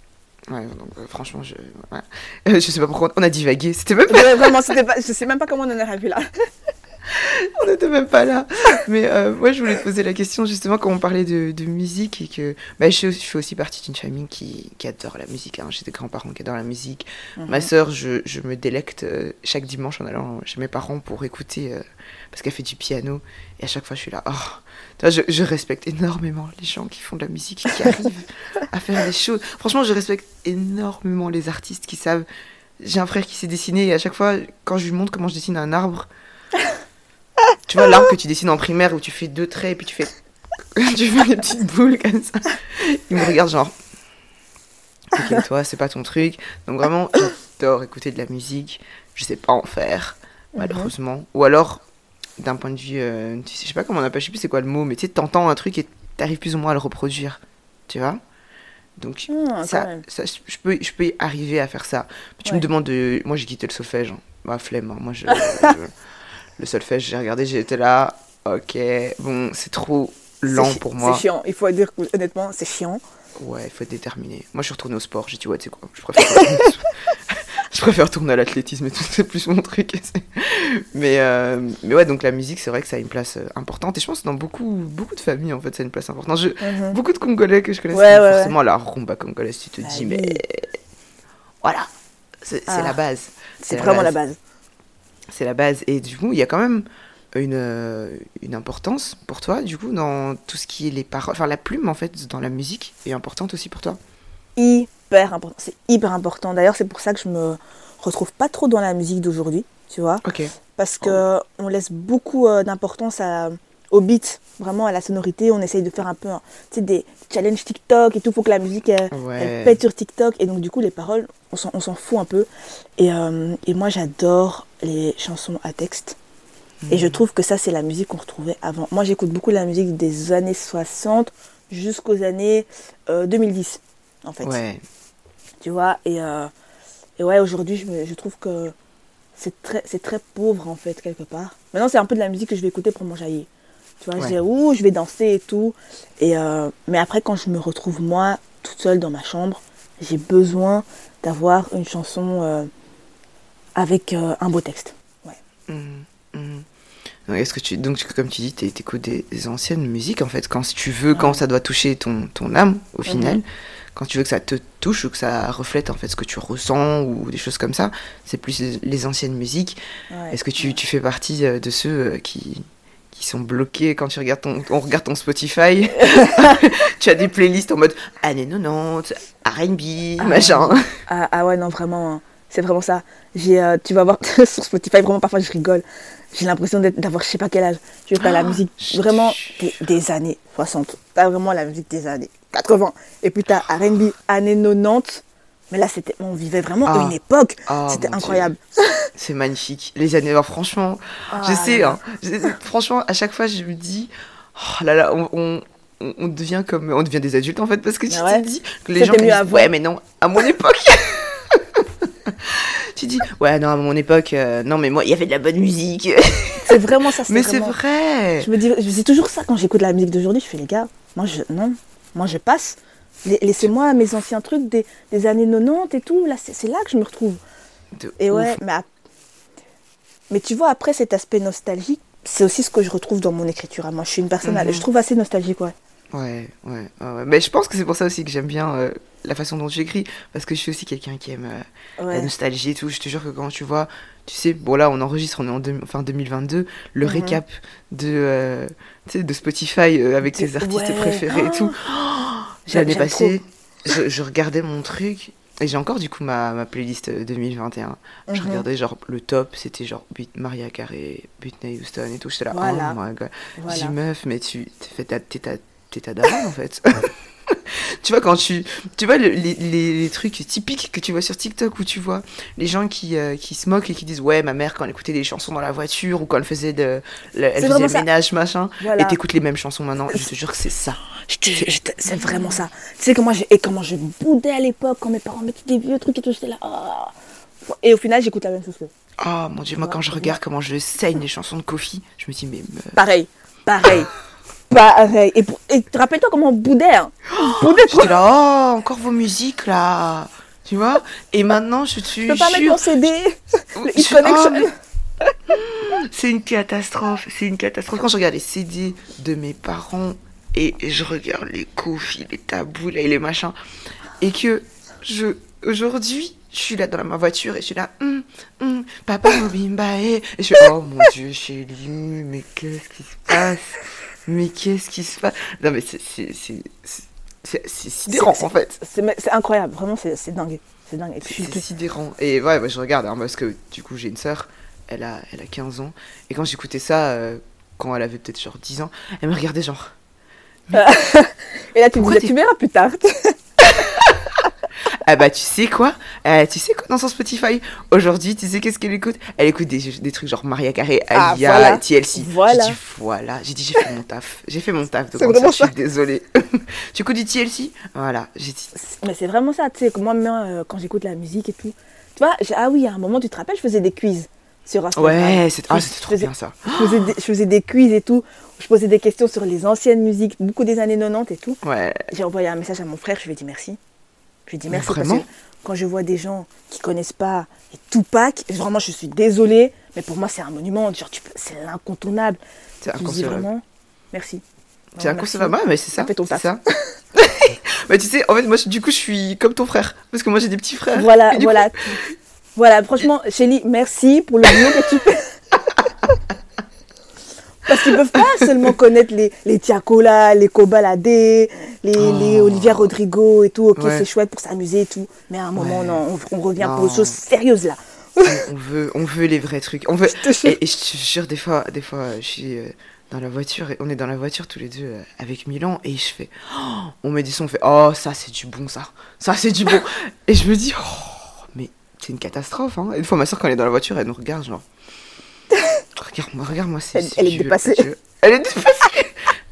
Ouais, donc euh, franchement, je, ouais. Euh, (laughs) je sais pas pourquoi on a divagué, c'était même pas, vraiment, c'était pas, je sais même pas comment on en est arrivé là. (laughs) on n'était même pas là. Mais euh, moi, je voulais te poser la question justement quand on parlait de, de musique et que bah, je, je fais aussi partie d'une famille qui, qui adore la musique. Hein. J'ai des grands-parents qui adorent la musique. Ma sœur, je, je me délecte euh, chaque dimanche en allant chez mes parents pour écouter, euh, parce qu'elle fait du piano. Et à chaque fois, je suis là, oh, je, je respecte énormément les gens qui font de la musique et qui arrivent à faire des choses. Franchement, je respecte énormément les artistes qui savent. J'ai un frère qui s'est dessiné et à chaque fois, quand je lui montre comment je dessine un arbre, tu vois, l'arbre que tu dessines en primaire où tu fais deux traits et puis tu fais, (laughs) tu fais des petites boules comme ça. Il me regarde genre, ok, toi, c'est pas ton truc. Donc vraiment, j'adore écouter de la musique. Je sais pas en faire, malheureusement. Ou alors, d'un point de vue, euh, tu sais, je sais pas comment on appelle, je sais plus c'est quoi le mot, mais tu sais, t'entends un truc et t'arrives plus ou moins à le reproduire. Tu vois Donc, quand ça, ça, je peux, je peux y arriver à faire ça. Tu Ouais. me demandes de. Moi, j'ai quitté le solfège. Hein. Bah, flemme. hein. Moi, je, (laughs) je- le solfège, j'ai regardé, j'étais là. Ok, bon, c'est trop lent pour moi. C'est chiant. Il faut dire que, honnêtement, c'est chiant. Ouais, il faut être déterminé. Moi, je suis retournée au sport. J'ai dit, ouais, tu sais quoi, je préfère. (laughs) je préfère tourner à l'athlétisme et tout, (laughs) c'est plus mon truc. mais, euh, mais ouais, donc la musique, c'est vrai que ça a une place euh, importante. Et je pense que dans beaucoup, beaucoup de familles, en fait, ça a une place importante. Je- Mhm. Beaucoup de Congolais que je connais, Ouais, ouais, forcément la rumba congolaise. Tu te Ah dis, oui. mais voilà, c'est Ah. la base. C'est vraiment la base. C'est la base. Et du coup, il y a quand même une, euh, une importance pour toi, du coup, dans tout ce qui est les paroles. Enfin, la plume, en fait, dans la musique est importante aussi pour toi. Important. C'est hyper important. D'ailleurs, c'est pour ça que je me retrouve pas trop dans la musique d'aujourd'hui, tu vois. Parce que on laisse beaucoup euh, d'importance à- au beat, vraiment à la sonorité. On essaye de faire un peu hein, des challenges TikTok et tout pour que la musique elle, Ouais. elle pète sur TikTok. Et donc, du coup, les paroles, on s'en fout un peu. Et, euh, et moi, j'adore les chansons à texte. Et je trouve que ça, c'est la musique qu'on retrouvait avant. Moi, j'écoute beaucoup la musique des années 60 jusqu'aux années euh, 2010, en fait. Ouais. Tu vois, et, euh, et ouais, aujourd'hui, je, me- je trouve que c'est très, c'est très pauvre, en fait, quelque part. Maintenant, c'est un peu de la musique que je vais écouter pour m'enjailler. Tu vois, Ouais. je dis, ouh, je vais danser et tout. Et, euh, mais après, quand je me retrouve, moi, toute seule dans ma chambre, j'ai besoin d'avoir une chanson euh, avec un beau texte. Mhm, mhm. Est-ce que tu donc tu- comme tu dis t'é- t'écoutes des, des anciennes musiques en fait quand tu veux quand ça doit toucher ton ton âme au final quand tu veux que ça te touche ou que ça reflète en fait ce que tu ressens ou des choses comme ça c'est plus les, les anciennes musiques Ouais. est-ce que tu, tu fais partie euh, de ceux euh, qui qui sont bloqués quand tu regardes ton on regarde ton Spotify? (laughs) Tu as des playlists en mode années 90 R&B Ah. machin Ah, ah ouais, non, vraiment, hein. c'est vraiment ça. J'ai, euh, tu vas voir (laughs) sur Spotify, vraiment, parfois je rigole. J'ai l'impression d'avoir je sais pas quel âge. Je vais pas la Ah, musique vraiment des, des années 60. T'as vraiment la musique des années 80. Et puis t'as R&B années 90. Mais là, c'était, on vivait vraiment Ah. une époque. Oh, c'était incroyable. c'est magnifique les années alors, franchement Ah Je sais, hein. Je- franchement, à chaque fois, je me dis, oh là là, on, on, devient comme, on devient des adultes en fait, parce que tu Ah ouais. te dis que les gens mieux disent, ouais, mais non, à mon époque. (laughs) tu dis, ouais, non, à mon époque, euh, non, mais moi, il y avait de la bonne musique. (laughs) C'est vraiment ça. mais c'est vrai. Je me dis, dis toujours ça quand j'écoute la musique d'aujourd'hui. Je fais, les gars, moi, je, non, moi, je passe. La- Laissez-moi mes anciens trucs des, des années 90 et tout. Là, c'est c'est là que je me retrouve. De Et ouf. ouais, mais, mais tu vois, après cet aspect nostalgique, c'est aussi ce que je retrouve dans mon écriture. à Moi, je suis une personne, Mhm. je trouve assez nostalgique, ouais. Ouais, ouais, ouais. Mais je pense que c'est pour ça aussi que j'aime bien euh, la façon dont tu écris, parce que je suis aussi quelqu'un qui aime euh, la nostalgie et tout. Je te jure que quand tu vois, tu sais, bon là on enregistre, on est en deux- fin 2022, le Mhm. récap de, euh, de Spotify avec tes artistes ouais. préférés et tout. (gasps) J'aime- L'année passée, je, je regardais mon truc, et j'ai encore du coup ma, ma playlist euh, 2021. Je Mhm. regardais genre le top, c'était genre Maria Carey, Whitney Houston et tout. J'étais là, Voilà. oh my god. Je Voilà. meuf, mais tu t'es ta- t'es ta daronne en fait. (laughs) tu vois quand tu tu vois le- les, les, les trucs typiques que tu vois sur TikTok où tu vois les gens qui euh, qui se moquent et qui disent ouais ma mère quand elle écoutait des chansons dans la voiture ou quand elle faisait de le- elle faisait vraiment le ça. ménage machin Voilà. et t'écoutes les mêmes chansons maintenant. Je te jure que c'est ça. Je je c'est vraiment ça. Tu sais comment j'ai, et comment je boudais à l'époque quand mes parents mettaient des vieux trucs et tout, j'étais là. ah. Et au final, j'écoute la même chose que. Oh mon dieu moi quand je regarde comment je saigne les chansons de Kofi, je me dis mais. Pareil, pareil, (laughs) pareil. Et, pour- et rappelle-toi comment on boudait. Hein. (gasps) J'étais là oh encore vos musiques là. Tu vois? Et maintenant je suis Je peux pas mettre mon CD. (laughs) (laughs) Le Hit Je- Connection. oh, mais- C'est une catastrophe, c'est une catastrophe. Quand je regarde les CD de mes parents et je regarde les Kofi, les tabous là, et les machins, et que je aujourd'hui je suis là dans ma voiture et je suis là, hum, hum, papa Mobimba et je suis oh mon dieu chérie, mais qu'est-ce qui se passe? Mais qu'est-ce qui se passe? Non mais c'est sidérant en fait. C'est mais incroyable, vraiment, c'est dingue. C'est dingue. C'est sidérant. Et ouais, ouais, je regarde, hein, parce que du coup, j'ai une sœur, elle a, elle a 15 ans. Et quand j'écoutais ça, euh, quand elle avait peut-être genre 10 ans, elle me regardait genre. (laughs) et là, tu me disais, tu verras plus tard. (laughs) Ah bah, tu sais quoi? Euh, Tu sais quoi? Dans son Spotify Aujourd'hui, tu sais qu'est-ce qu'elle écoute? Elle écoute des, des trucs genre Maria Carey, Ah, Alia, voilà. TLC. Voilà. J'ai dit voilà. J'ai dit, j'ai fait mon taf. J'ai fait mon taf. de Je suis désolée. (laughs) tu écoutes du TLC Voilà. J'ai dit. Mais c'est vraiment ça, tu sais, que moi, même, euh, quand j'écoute la musique et tout. Tu vois, ah oui, à un moment, tu te rappelles, je faisais des quiz sur Instagram. Ouais, ah, c'était trop faisais- bien ça. Je faisais, des, je faisais des quiz et tout. Je posais des questions sur les anciennes musiques, beaucoup des années 90 et tout. Ouais. J'ai envoyé un message à mon frère, je lui ai dit merci. Je lui Mais merci parce vraiment que quand je vois des gens qui connaissent pas et Tupac, vraiment je suis désolée, mais pour moi c'est un monument, genre c'est l'incontournable. C'est dis inconcevable. vraiment merci. C'est inconcevable, mais c'est ça. C'est ça. (laughs) mais tu sais, en fait, moi, du coup, je suis comme ton frère. Parce que moi, j'ai des petits frères. Voilà, voilà. Voilà, franchement, Shelly, merci pour le boulot que tu fais. (laughs) Parce qu'ils peuvent pas seulement connaître les, les Tiakola, les Kobaladé, les, Oh. les Olivia Rodrigo et tout. Ok, Ouais. c'est chouette pour s'amuser et tout. Mais à un moment, Ouais. non, on, on revient pour Non. des choses sérieuses là. on, on veut, on veut les vrais trucs. On veut. Je. Et, et je te jure, des fois, des fois, je suis euh, dans la voiture et on est dans la voiture tous les deux euh, avec Milan et je fais, oh, on met du son, on fait, oh ça c'est du bon ça, ça c'est du bon. (laughs) et je me dis, oh, mais c'est une catastrophe. Hein. Et une fois ma soeur quand elle est dans la voiture, elle nous regarde genre, regarde-moi, regarde-moi, c'est. Elle- elle est dépassée. Elle est dépassée.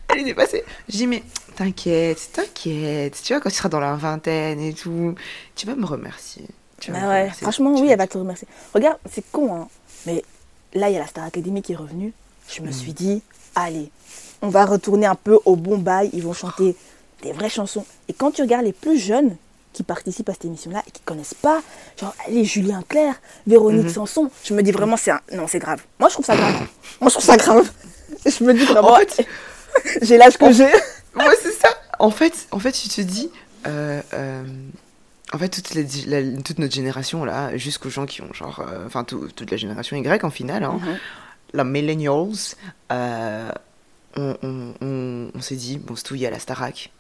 elle est dépassée. Je dis mais t'inquiète, t'inquiète. Tu vois quand tu seras dans la vingtaine et tout, tu vas me remercier. Tu vas Bah me ouais, remercier. franchement, Tu oui, vas elle va te remercier. Regarde, c'est con, hein. Mais là, il y a la Star Academy qui est revenue. Je me Mm. suis dit, allez, on va retourner un peu au bon bail. Ils vont chanter des vraies chansons. Et quand tu regardes les plus jeunes qui participent à cette émission-là et qui connaissent pas, genre, allez, Julien Clerc, Véronique Mhm. Sanson, je me dis vraiment, c'est un... Non, c'est grave. Moi, je trouve ça grave. Moi, je trouve ça (laughs) grave. Je me dis vraiment, En fait, (laughs) j'ai l'âge que j'ai. Ouais, c'est ça. En fait, en fait, tu te dis, euh, euh, en fait, toute, les- la- toute notre génération là, jusqu'aux gens qui ont genre, euh, enfin tout- toute la génération Y en finale, hein, Mhm. la millennials, euh, on, on- on- on s'est dit, bon, c'est tout, il y a la Starac.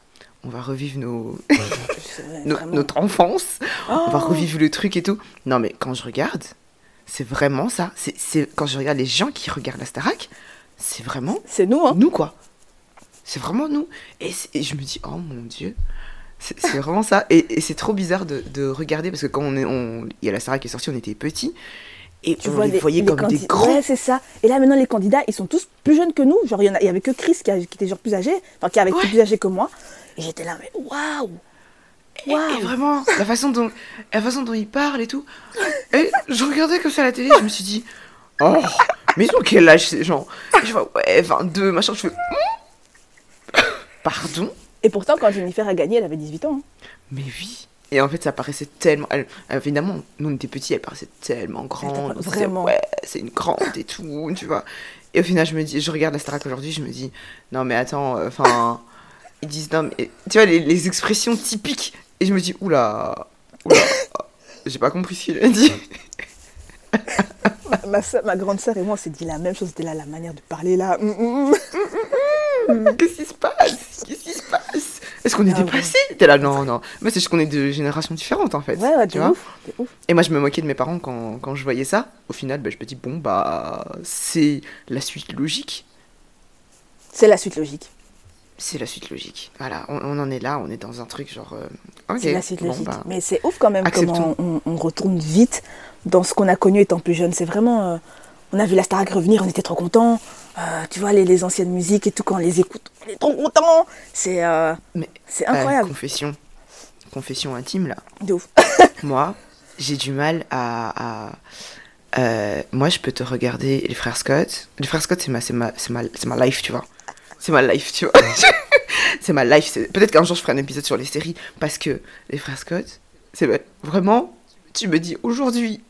On va revivre nos, (laughs) no- notre enfance. On va Oh. revivre le truc et tout. Non, mais quand je regarde, c'est vraiment ça. C'est, c'est- quand je regarde les gens qui regardent la Starac, c'est vraiment C'est nous, hein. nous quoi. C'est vraiment nous. Et, c'est- et je me dis, oh mon dieu, c'est c'est vraiment ça. Et, et c'est trop bizarre de, de regarder parce que quand on est, on, il y a la Starac qui est sortie, on était petits et Tu on vois les voyait les comme des grands. Ouais, c'est ça. Et là, maintenant, les candidats, ils sont tous plus jeunes que nous. Genre, il y, en a- il y avait que Chris qui, a- qui était genre plus âgé, enfin, qui avait Ouais. plus âgé que moi. Et j'étais là, mais waouh Et, Waouh et vraiment, la façon dont, la façon dont ils parlent et tout. Et je regardais comme ça à la télé, je me suis dit, oh, mais ils ont quel âge ces gens? Et Je vois, ouais, 22, machin, je fais, Hmm pardon? Et pourtant, quand Jennifer a gagné, elle avait 18 ans. hein. Mais oui. Et en fait, ça paraissait tellement. elle- évidemment, nous on était petits, elle paraissait tellement grande. vraiment. Ouais, c'est une grande et tout, tu vois. Et au final, je me dis, je regarde la Starac aujourd'hui, je me dis, non mais attends, euh, enfin. Ils disent, non mais. Tu vois, les, les expressions typiques. Et je me dis, oula, oula, (laughs) j'ai pas compris ce qu'il a dit. Ma, ma, grande sœur et moi, on s'est dit la même chose. C'était là, la manière de parler là. Hum, hum, hum. Qu'est-ce qui se passe? Qu'est-ce qui se passe? Est-ce qu'on est Ah ouais. dépassé? T'es là, non, non. Mais c'est juste qu'on est de générations différentes en fait. Ouais, ouais, tu vois? ouf. Et moi, je me moquais de mes parents quand, quand je voyais ça. Au final, bah, je me dis, bon, bah, c'est la suite logique. C'est la suite logique. C'est la suite logique. Voilà, on, on en est là, on est dans un truc genre. euh, C'est la suite bon, logique. bah, Mais c'est ouf quand même acceptons. comment on, on retourne vite dans ce qu'on a connu étant plus jeune. C'est vraiment. euh, on a vu la Starac revenir, on était trop contents. Euh, tu vois, les, les anciennes musiques et tout, quand on les écoute, on est trop contents. C'est Mais, c'est incroyable. confession. Confession intime, là. De ouf. (laughs) moi, j'ai du mal à. à- euh, moi, je peux te regarder les frères Scott. Les frères Scott, c'est ma, c'est ma, ma, c'est ma life, tu vois. C'est ma life, tu vois. (laughs) c'est ma life. c'est- Peut-être qu'un jour, je ferai un épisode sur les séries parce que les frères Scott, c'est vrai- vraiment. Tu me dis aujourd'hui,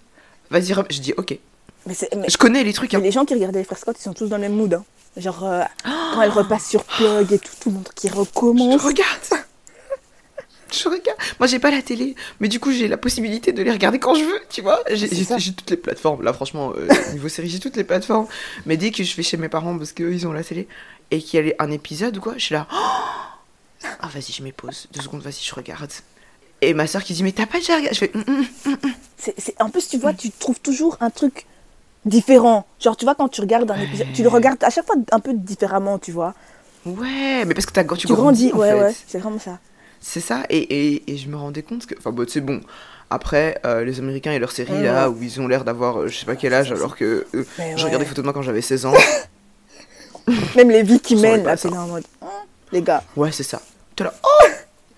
vas-y, je dis ok. Mais, Je connais les trucs. mais hein. les gens qui regardaient les frères Scott, ils sont tous dans le même mood. hein. Genre, euh, quand elle repasse sur (gasps) Plug et tout, tout le monde qui Je recommence. regarde. (laughs) Je regarde. Moi, j'ai pas la télé, mais du coup, j'ai la possibilité de les regarder quand je veux, tu vois. J'ai toutes les plateformes. Là, franchement, euh, niveau série, j'ai toutes les plateformes. Mais dès que je vais chez mes parents parce qu'ils ont la télé et qu'il y a un épisode ou quoi, je suis là. Oh ah, vas-y, je pause. Deux secondes, vas-y, je regarde. Et ma soeur qui dit, mais t'as pas déjà regardé? Je fais, Hum, hum. C'est- c'est- En plus, tu vois, tu trouves toujours un truc différent. Genre, tu vois, quand tu regardes un épisode, tu le regardes à chaque fois un peu différemment, tu vois. ouais, mais parce que t'as- quand tu, Tu, grandis, ouais, fait. ouais, c'est vraiment ça. C'est ça, et, et, et je me rendais compte que. Enfin, bon, c'est bon. Après, euh, les Américains et leurs séries, Ouais, là, ouais. où ils ont l'air d'avoir euh, je sais pas quel âge, alors que. euh, je regardais des photos de moi quand j'avais 16 (laughs) ans. (laughs) Même les vies qui mènent, là, c'est en mode. Les gars, Ouais, c'est ça. T'es là, oh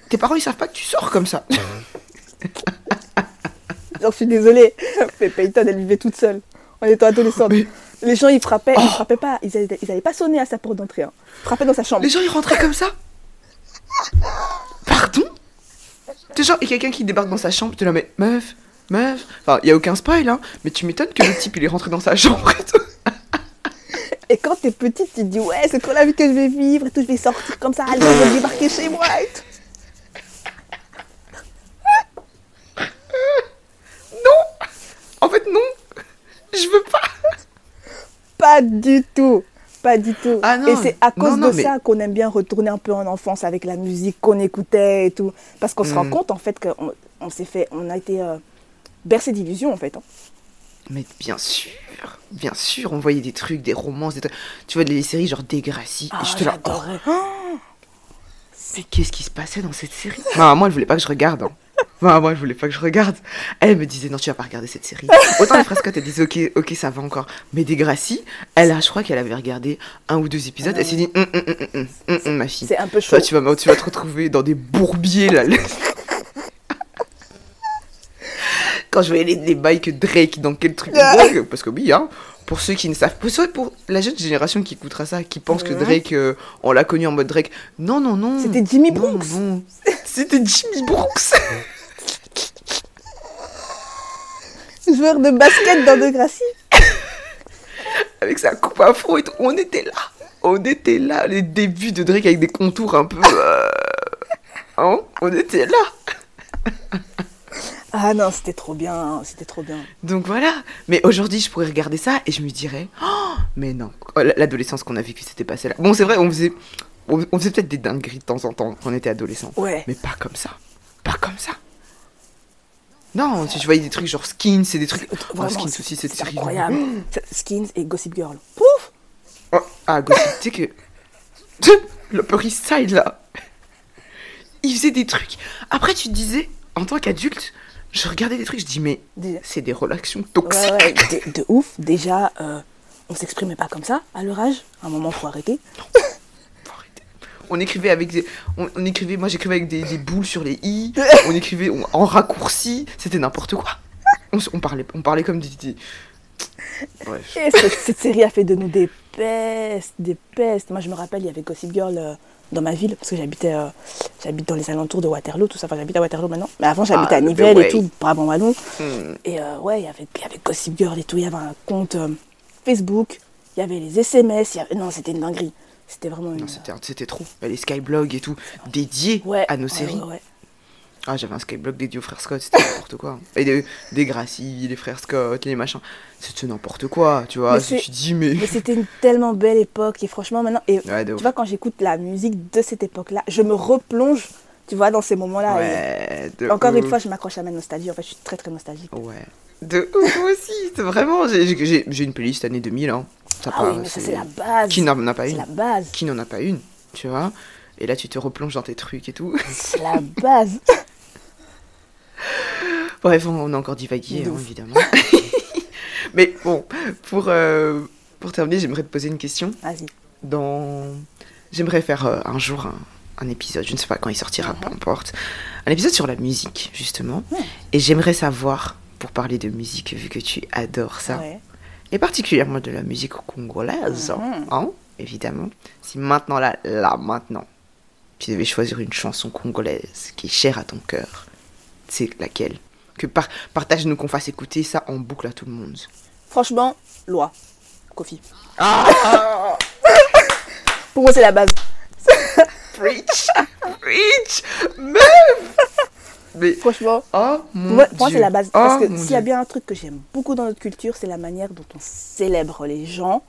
Tes parents, ils savent pas que tu sors comme ça. (laughs) genre, je suis désolée. (laughs) Mais Peyton, elle vivait toute seule en étant adolescente. Mais- Les gens, ils frappaient, ils Oh. frappaient pas. Ils avaient, ils pas sonné à sa porte d'entrée. Hein. Ils frappaient dans sa chambre. Les gens, ils rentraient comme ça? Pardon? T'es genre, il y a quelqu'un qui débarque dans sa chambre, t'es là, mais meuf, meuf. Enfin, il y a aucun spoil, hein, mais tu m'étonnes que le type, il est rentré dans sa chambre et tout. Et quand t'es petite, tu te dis, ouais, c'est trop la vie que je vais vivre et tout, je vais sortir comme ça, aller je vais débarquer chez moi et tout. Non En fait, non Je veux pas Pas du tout. Pas du tout. Ah non, et c'est à cause non, non, de mais- ça qu'on aime bien retourner un peu en enfance avec la musique qu'on écoutait et tout. Parce qu'on se rend Mm. compte en fait qu'on on s'est fait, on a été euh, bercé d'illusions en fait. hein. Mais bien sûr, bien sûr, on voyait des trucs, des romances, des trucs. Tu vois, des séries genre Degrassi. Ah, je te la. oh, (gasps) mais qu'est-ce qui se passait dans cette série? Non, moi, elle voulait pas que je regarde. hein. Enfin, moi, je voulais pas que je regarde. Elle me disait, non, tu vas pas regarder cette série. (laughs) Autant les Frescotte, elle disait, ok, ok, ça va encore. Mais Degrassi, elle, a, je crois qu'elle avait regardé un ou deux épisodes. Elle s'est dit, hum, hum, hum, ma fille. C'est un peu chaud. Toi, tu vas, tu vas te retrouver dans des bourbiers, là. (laughs) Quand je voyais les, les bails que Drake, dans quel truc. (laughs) Drake, parce que oui, hein, pour ceux qui ne savent pas, pour, pour la jeune génération qui écoutera ça, qui pense que. Drake, euh, on l'a connu en mode Drake. Non, non, non. C'était Jimmy Non, Brooks. non. (laughs) C'était Jimmy Brooks. (laughs) Joueur de basket dans Degrassi. avec sa coupe afro et tout. On était là. On était là. Les débuts de Drake avec des contours un peu. euh, Hein On était là. Ah non, c'était trop bien, c'était trop bien. Donc voilà. Mais aujourd'hui, je pourrais regarder ça et je me dirais. Oh, mais non. Oh, L'adolescence qu'on a vécue, c'était pas celle-là. Bon, c'est vrai, on faisait. On faisait peut-être des dingueries de temps en temps quand on était adolescent. Ouais. Mais pas comme ça. Pas comme ça. Non, si je voyais des trucs genre skins, c'est des trucs. Oh, skins c'est- aussi, série. incroyable. (gasps) Skins et Gossip Girl. Pouf Oh, ah, Gossip, tu sais que. (laughs) L'Upper East Side, là. Il faisait des trucs. Après, tu te disais, en tant qu'adulte, je regardais des trucs, je dis, mais c'est des relations toxiques. ouais, de, de ouf. Déjà, euh, on s'exprimait pas comme ça à leur âge. À un moment, faut arrêter. Faut arrêter. On écrivait avec des. On, on écrivait, moi j'écrivais avec des, des boules sur les i. (laughs) On écrivait on- en raccourci. C'était n'importe quoi. On, parlait, on parlait comme des. des- Bref. Et cette, cette série a fait de nous des pestes, des pestes. Moi, je me rappelle, il y avait Gossip Girl euh, dans ma ville, parce que j'habitais euh, j'habite dans les alentours de Waterloo, tout ça. Enfin, j'habite à Waterloo maintenant. Mais avant, j'habitais Ah, à le Nivelles et tout, brabant wallon. Hmm. Et euh, ouais, il y avait- il y avait Gossip Girl et tout. Il y avait un compte euh, Facebook. Il y avait les SMS. y avait- Non, c'était une dinguerie. C'était vraiment une... Non, c'était c'était trop. Les skyblogs et tout, dédiés ouais, à nos ouais, séries. ouais, ouais. Ah, j'avais un skyblog dédié aux frères Scott, c'était (coughs) n'importe quoi. Et des, des Gracie, les frères Scott, les machins. C'était n'importe quoi, tu vois. Mais tu dis, mais. Mais c'était une tellement belle époque. Et franchement, maintenant... Et Ouais, tu ouf. vois, quand j'écoute la musique de cette époque-là, je me replonge, tu vois, dans ces moments-là. et- Ouais, de Encore une fois, je m'accroche à ma nostalgie. En fait, je suis très très nostalgique. Ouais. De ouf, moi aussi, vraiment. j'ai- une playlist année 2000, hein. Ça Ah oui, mais ça, c'est la base. Qui n'en a pas C'est une la base. Qui n'en a pas une, tu vois Et là, tu te replonges dans tes trucs et tout. C'est la base. (laughs) Bref, on, on a encore divagué, hein, évidemment. (laughs) Mais bon, pour, euh, pour terminer, j'aimerais te poser une question. Vas-y. dans. J'aimerais faire euh, un jour un, un épisode, je ne sais pas quand il sortira, peu importe. Un épisode sur la musique, justement. Et j'aimerais savoir, pour parler de musique, vu que tu adores ça, Ouais. et particulièrement de la musique congolaise, Mhm. hein, évidemment, si maintenant, là, là, maintenant, tu devais choisir une chanson congolaise qui est chère à ton cœur, c'est laquelle Que par partage-nous qu'on fasse écouter ça en boucle à tout le monde. Franchement, loi. Kofi. Ah (laughs) Pour moi, c'est la base. (laughs) Preach Preach Meuf Mais Franchement, Oh mon moi, c'est la base. Oh, Parce que s'il y a bien un truc que j'aime beaucoup dans notre culture, c'est la manière dont on célèbre les gens.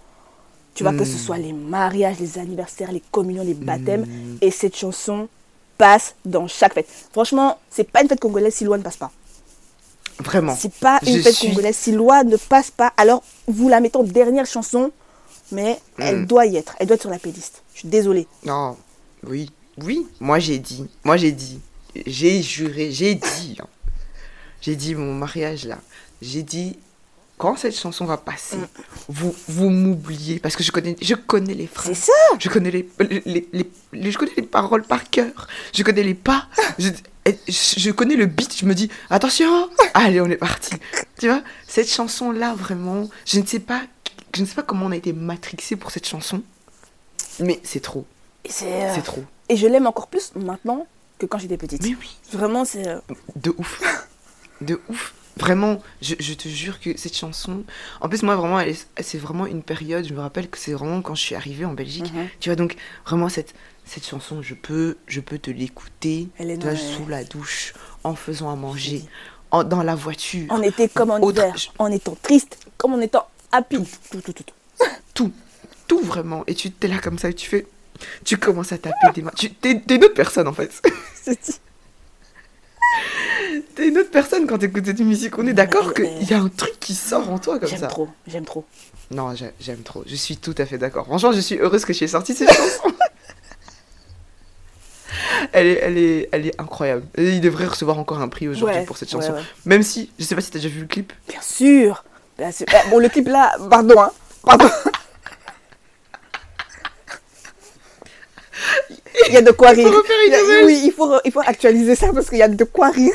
Tu vois, que ce Mm. soit les mariages, les anniversaires, les communions, les baptêmes. Mm. Et cette chanson passe dans chaque fête. Franchement, c'est pas une fête congolaise si loi ne passe pas. Vraiment. C'est pas une Je fête suis- congolaise. Si loi ne passe pas, alors vous la mettez en dernière chanson, mais elle Mm. doit y être. Elle doit être sur la playlist. Je suis désolée. Non, oui, oui, moi j'ai dit, moi j'ai dit, j'ai juré, j'ai dit, hein. j'ai dit mon mariage là, j'ai dit, quand cette chanson va passer, Mm. vous, vous m'oubliez, parce que je connais, je connais les C'est phrases, ça. je connais les, les, les- les- je connais les paroles par cœur, je connais les pas, je, connais le beat, je me dis, attention, allez on est parti, tu vois, cette chanson là vraiment, je ne sais pas, je ne sais pas comment on a été matrixé pour cette chanson, mais c'est trop, c'est, euh, c'est trop. et je l'aime encore plus maintenant que quand j'étais petite. Mais oui, Vraiment, c'est. euh, de ouf. De ouf. Vraiment, je, je te jure que cette chanson. En plus, moi, vraiment, c'est vraiment une période. Je me rappelle que c'est vraiment quand je suis arrivée en Belgique. Mhm. Tu vois, donc, vraiment, cette, cette chanson, je peux, je peux te l'écouter. Sous la douche, en faisant à manger, en, dans la voiture. En comme étant triste comme en étant happy. Tout, tout, tout. tout. Tout. Tout vraiment. Et tu t'es là comme ça et tu fais. Tu commences à taper des mains. Tu t'es une autre personne en fait. (laughs) C'est- T'es une autre personne quand t'écoutes cette musique. On est d'accord qu'il y a un truc qui sort en toi comme J'aime ça. trop, j'aime trop. Non, j'ai- j'aime trop. Je suis tout à fait d'accord. Franchement, je suis heureuse que tu aies sorti cette chanson. (laughs) Elle est, elle, est, elle est incroyable. Il devrait recevoir encore un prix aujourd'hui Ouais, pour cette chanson. ouais. Même si, je sais pas si t'as déjà vu le clip. Bien sûr. Bien sûr. Eh, bon, le clip là, pardon, hein. Pardon. (laughs) Il y a de quoi rire. refaire une Il y a- nouvelle. oui, il faut, il faut actualiser ça parce qu'il y a de quoi rire.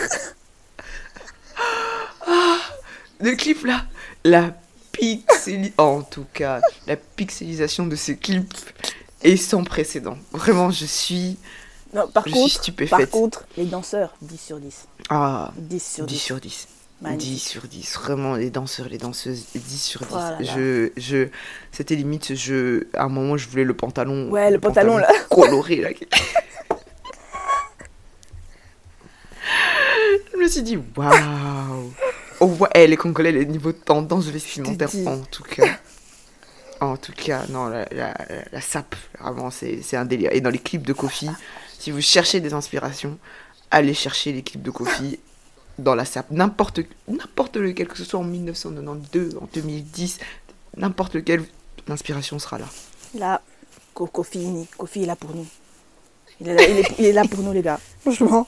Le clip là, la pixeli... En tout cas, la pixelisation de ce clip est sans précédent. Vraiment, je suis... Non, par Je suis contre, par stupéfaite. contre, les danseurs, 10 sur 10. Ah, 10 sur 10. 10 sur 10. Magnifique. 10 sur 10, vraiment les danseurs, les danseuses, 10 sur 10. Oh là là. Je, je, c'était limite, je, à un moment, je voulais le pantalon. Ouais, le pantalon, là. (laughs) Coloré, là. je me suis dit, waouh! Oh, ouais, eh, les Congolais, les niveaux de tendance vestimentaire, en tout cas. En tout cas, non, la, la, la- sape, vraiment, c'est un délire. Et dans les clips de Kofi, si vous cherchez des inspirations, allez chercher les clips de Kofi dans la sape. N'importe n'importe lequel, que ce soit en 1992, en 2010, n'importe lequel, l'inspiration sera là. Là, Ko- Kofi, Kofi est là pour nous. Il est là, il est, il est là pour nous, les gars. (laughs) Franchement.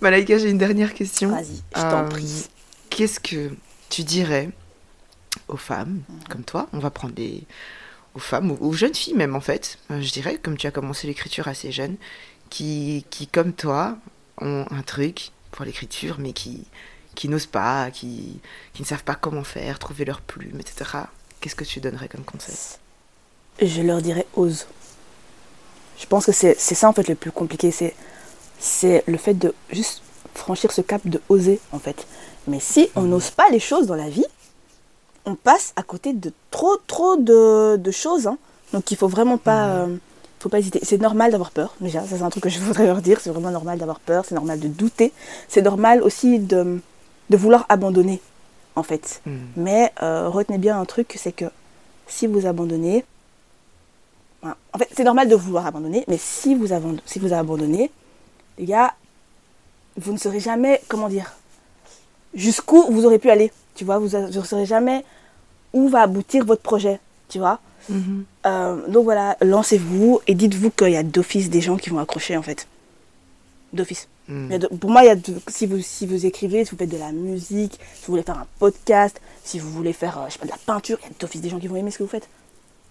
Malaika, j'ai une dernière question. Vas-y, je t'en Euh, prie. Qu'est-ce que tu dirais aux femmes comme toi? On va prendre des aux femmes, aux, aux jeunes filles même en fait. Euh, je dirais, comme tu as commencé l'écriture assez jeune, qui, qui comme toi ont un truc pour l'écriture, mais qui qui n'osent pas, qui, qui ne savent pas comment faire, trouver leur plume, etc. Qu'est-ce que tu donnerais comme conseil? Je leur dirais ose. Je pense que c'est c'est ça en fait le plus compliqué. C'est c'est le fait de juste franchir ce cap de oser en fait. Mais si on n'ose pas les choses dans la vie, on passe à côté de trop trop de, de choses. hein. Donc il faut vraiment pas, euh, faut pas hésiter. C'est normal d'avoir peur. Déjà, ça c'est un truc que je voudrais leur dire. C'est vraiment normal d'avoir peur. C'est normal de douter. C'est normal aussi de, de vouloir abandonner en fait. Hmm. Mais euh, retenez bien un truc, c'est que si vous abandonnez, voilà. en fait c'est normal de vouloir abandonner, mais si vous, si vous abandonnez, les gars, vous ne saurez jamais, comment dire, jusqu'où vous aurez pu aller. Tu vois, vous ne saurez jamais où va aboutir votre projet. Tu vois Euh, Donc voilà, lancez-vous et dites-vous qu'il y a d'office des gens qui vont accrocher en fait. D'office. Hmm. Pour moi, il y a de- si, vous, si vous écrivez, si vous faites de la musique, si vous voulez faire un podcast, si vous voulez faire euh, je sais pas, de la peinture, il y a d'office des gens qui vont aimer ce que vous faites.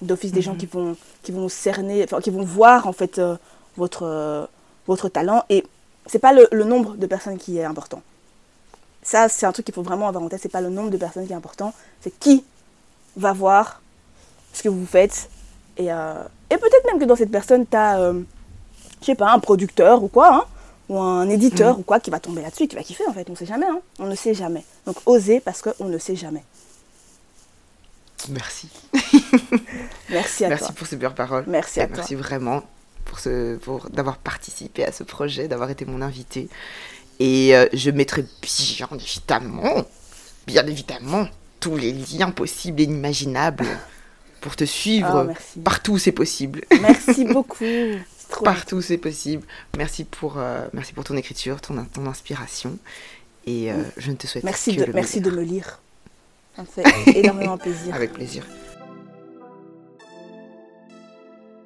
D'office des gens qui vont, qui vont cerner, enfin, qui vont voir en fait euh, votre, euh, votre talent. Et c'est pas le, le nombre de personnes qui est important. Ça, c'est un truc qu'il faut vraiment avoir en tête. C'est pas le nombre de personnes qui est important, c'est qui va voir ce que vous faites. Et, euh, et peut-être même que dans cette personne, tu as, je sais pas, un producteur ou quoi, hein, ou un éditeur ou quoi qui va tomber là-dessus, qui va kiffer en fait. On sait jamais, hein. on ne sait jamais. Donc osez parce qu'on ne sait jamais. Merci. (laughs) Merci à Merci toi. pour ces belles paroles. Merci à Et toi. Merci vraiment pour, ce, pour d'avoir participé à ce projet, d'avoir été mon invité. Et euh, je mettrai bien évidemment, bien évidemment, tous les liens possibles et inimaginables pour te suivre Ah, merci. partout où c'est possible. Merci (laughs) beaucoup. Partout où c'est possible. Merci pour, euh, merci pour ton écriture, ton, ton inspiration. Et euh, je ne te souhaite Merci que de, le merci de me lire. Ça me fait (laughs) énormément plaisir. Avec plaisir.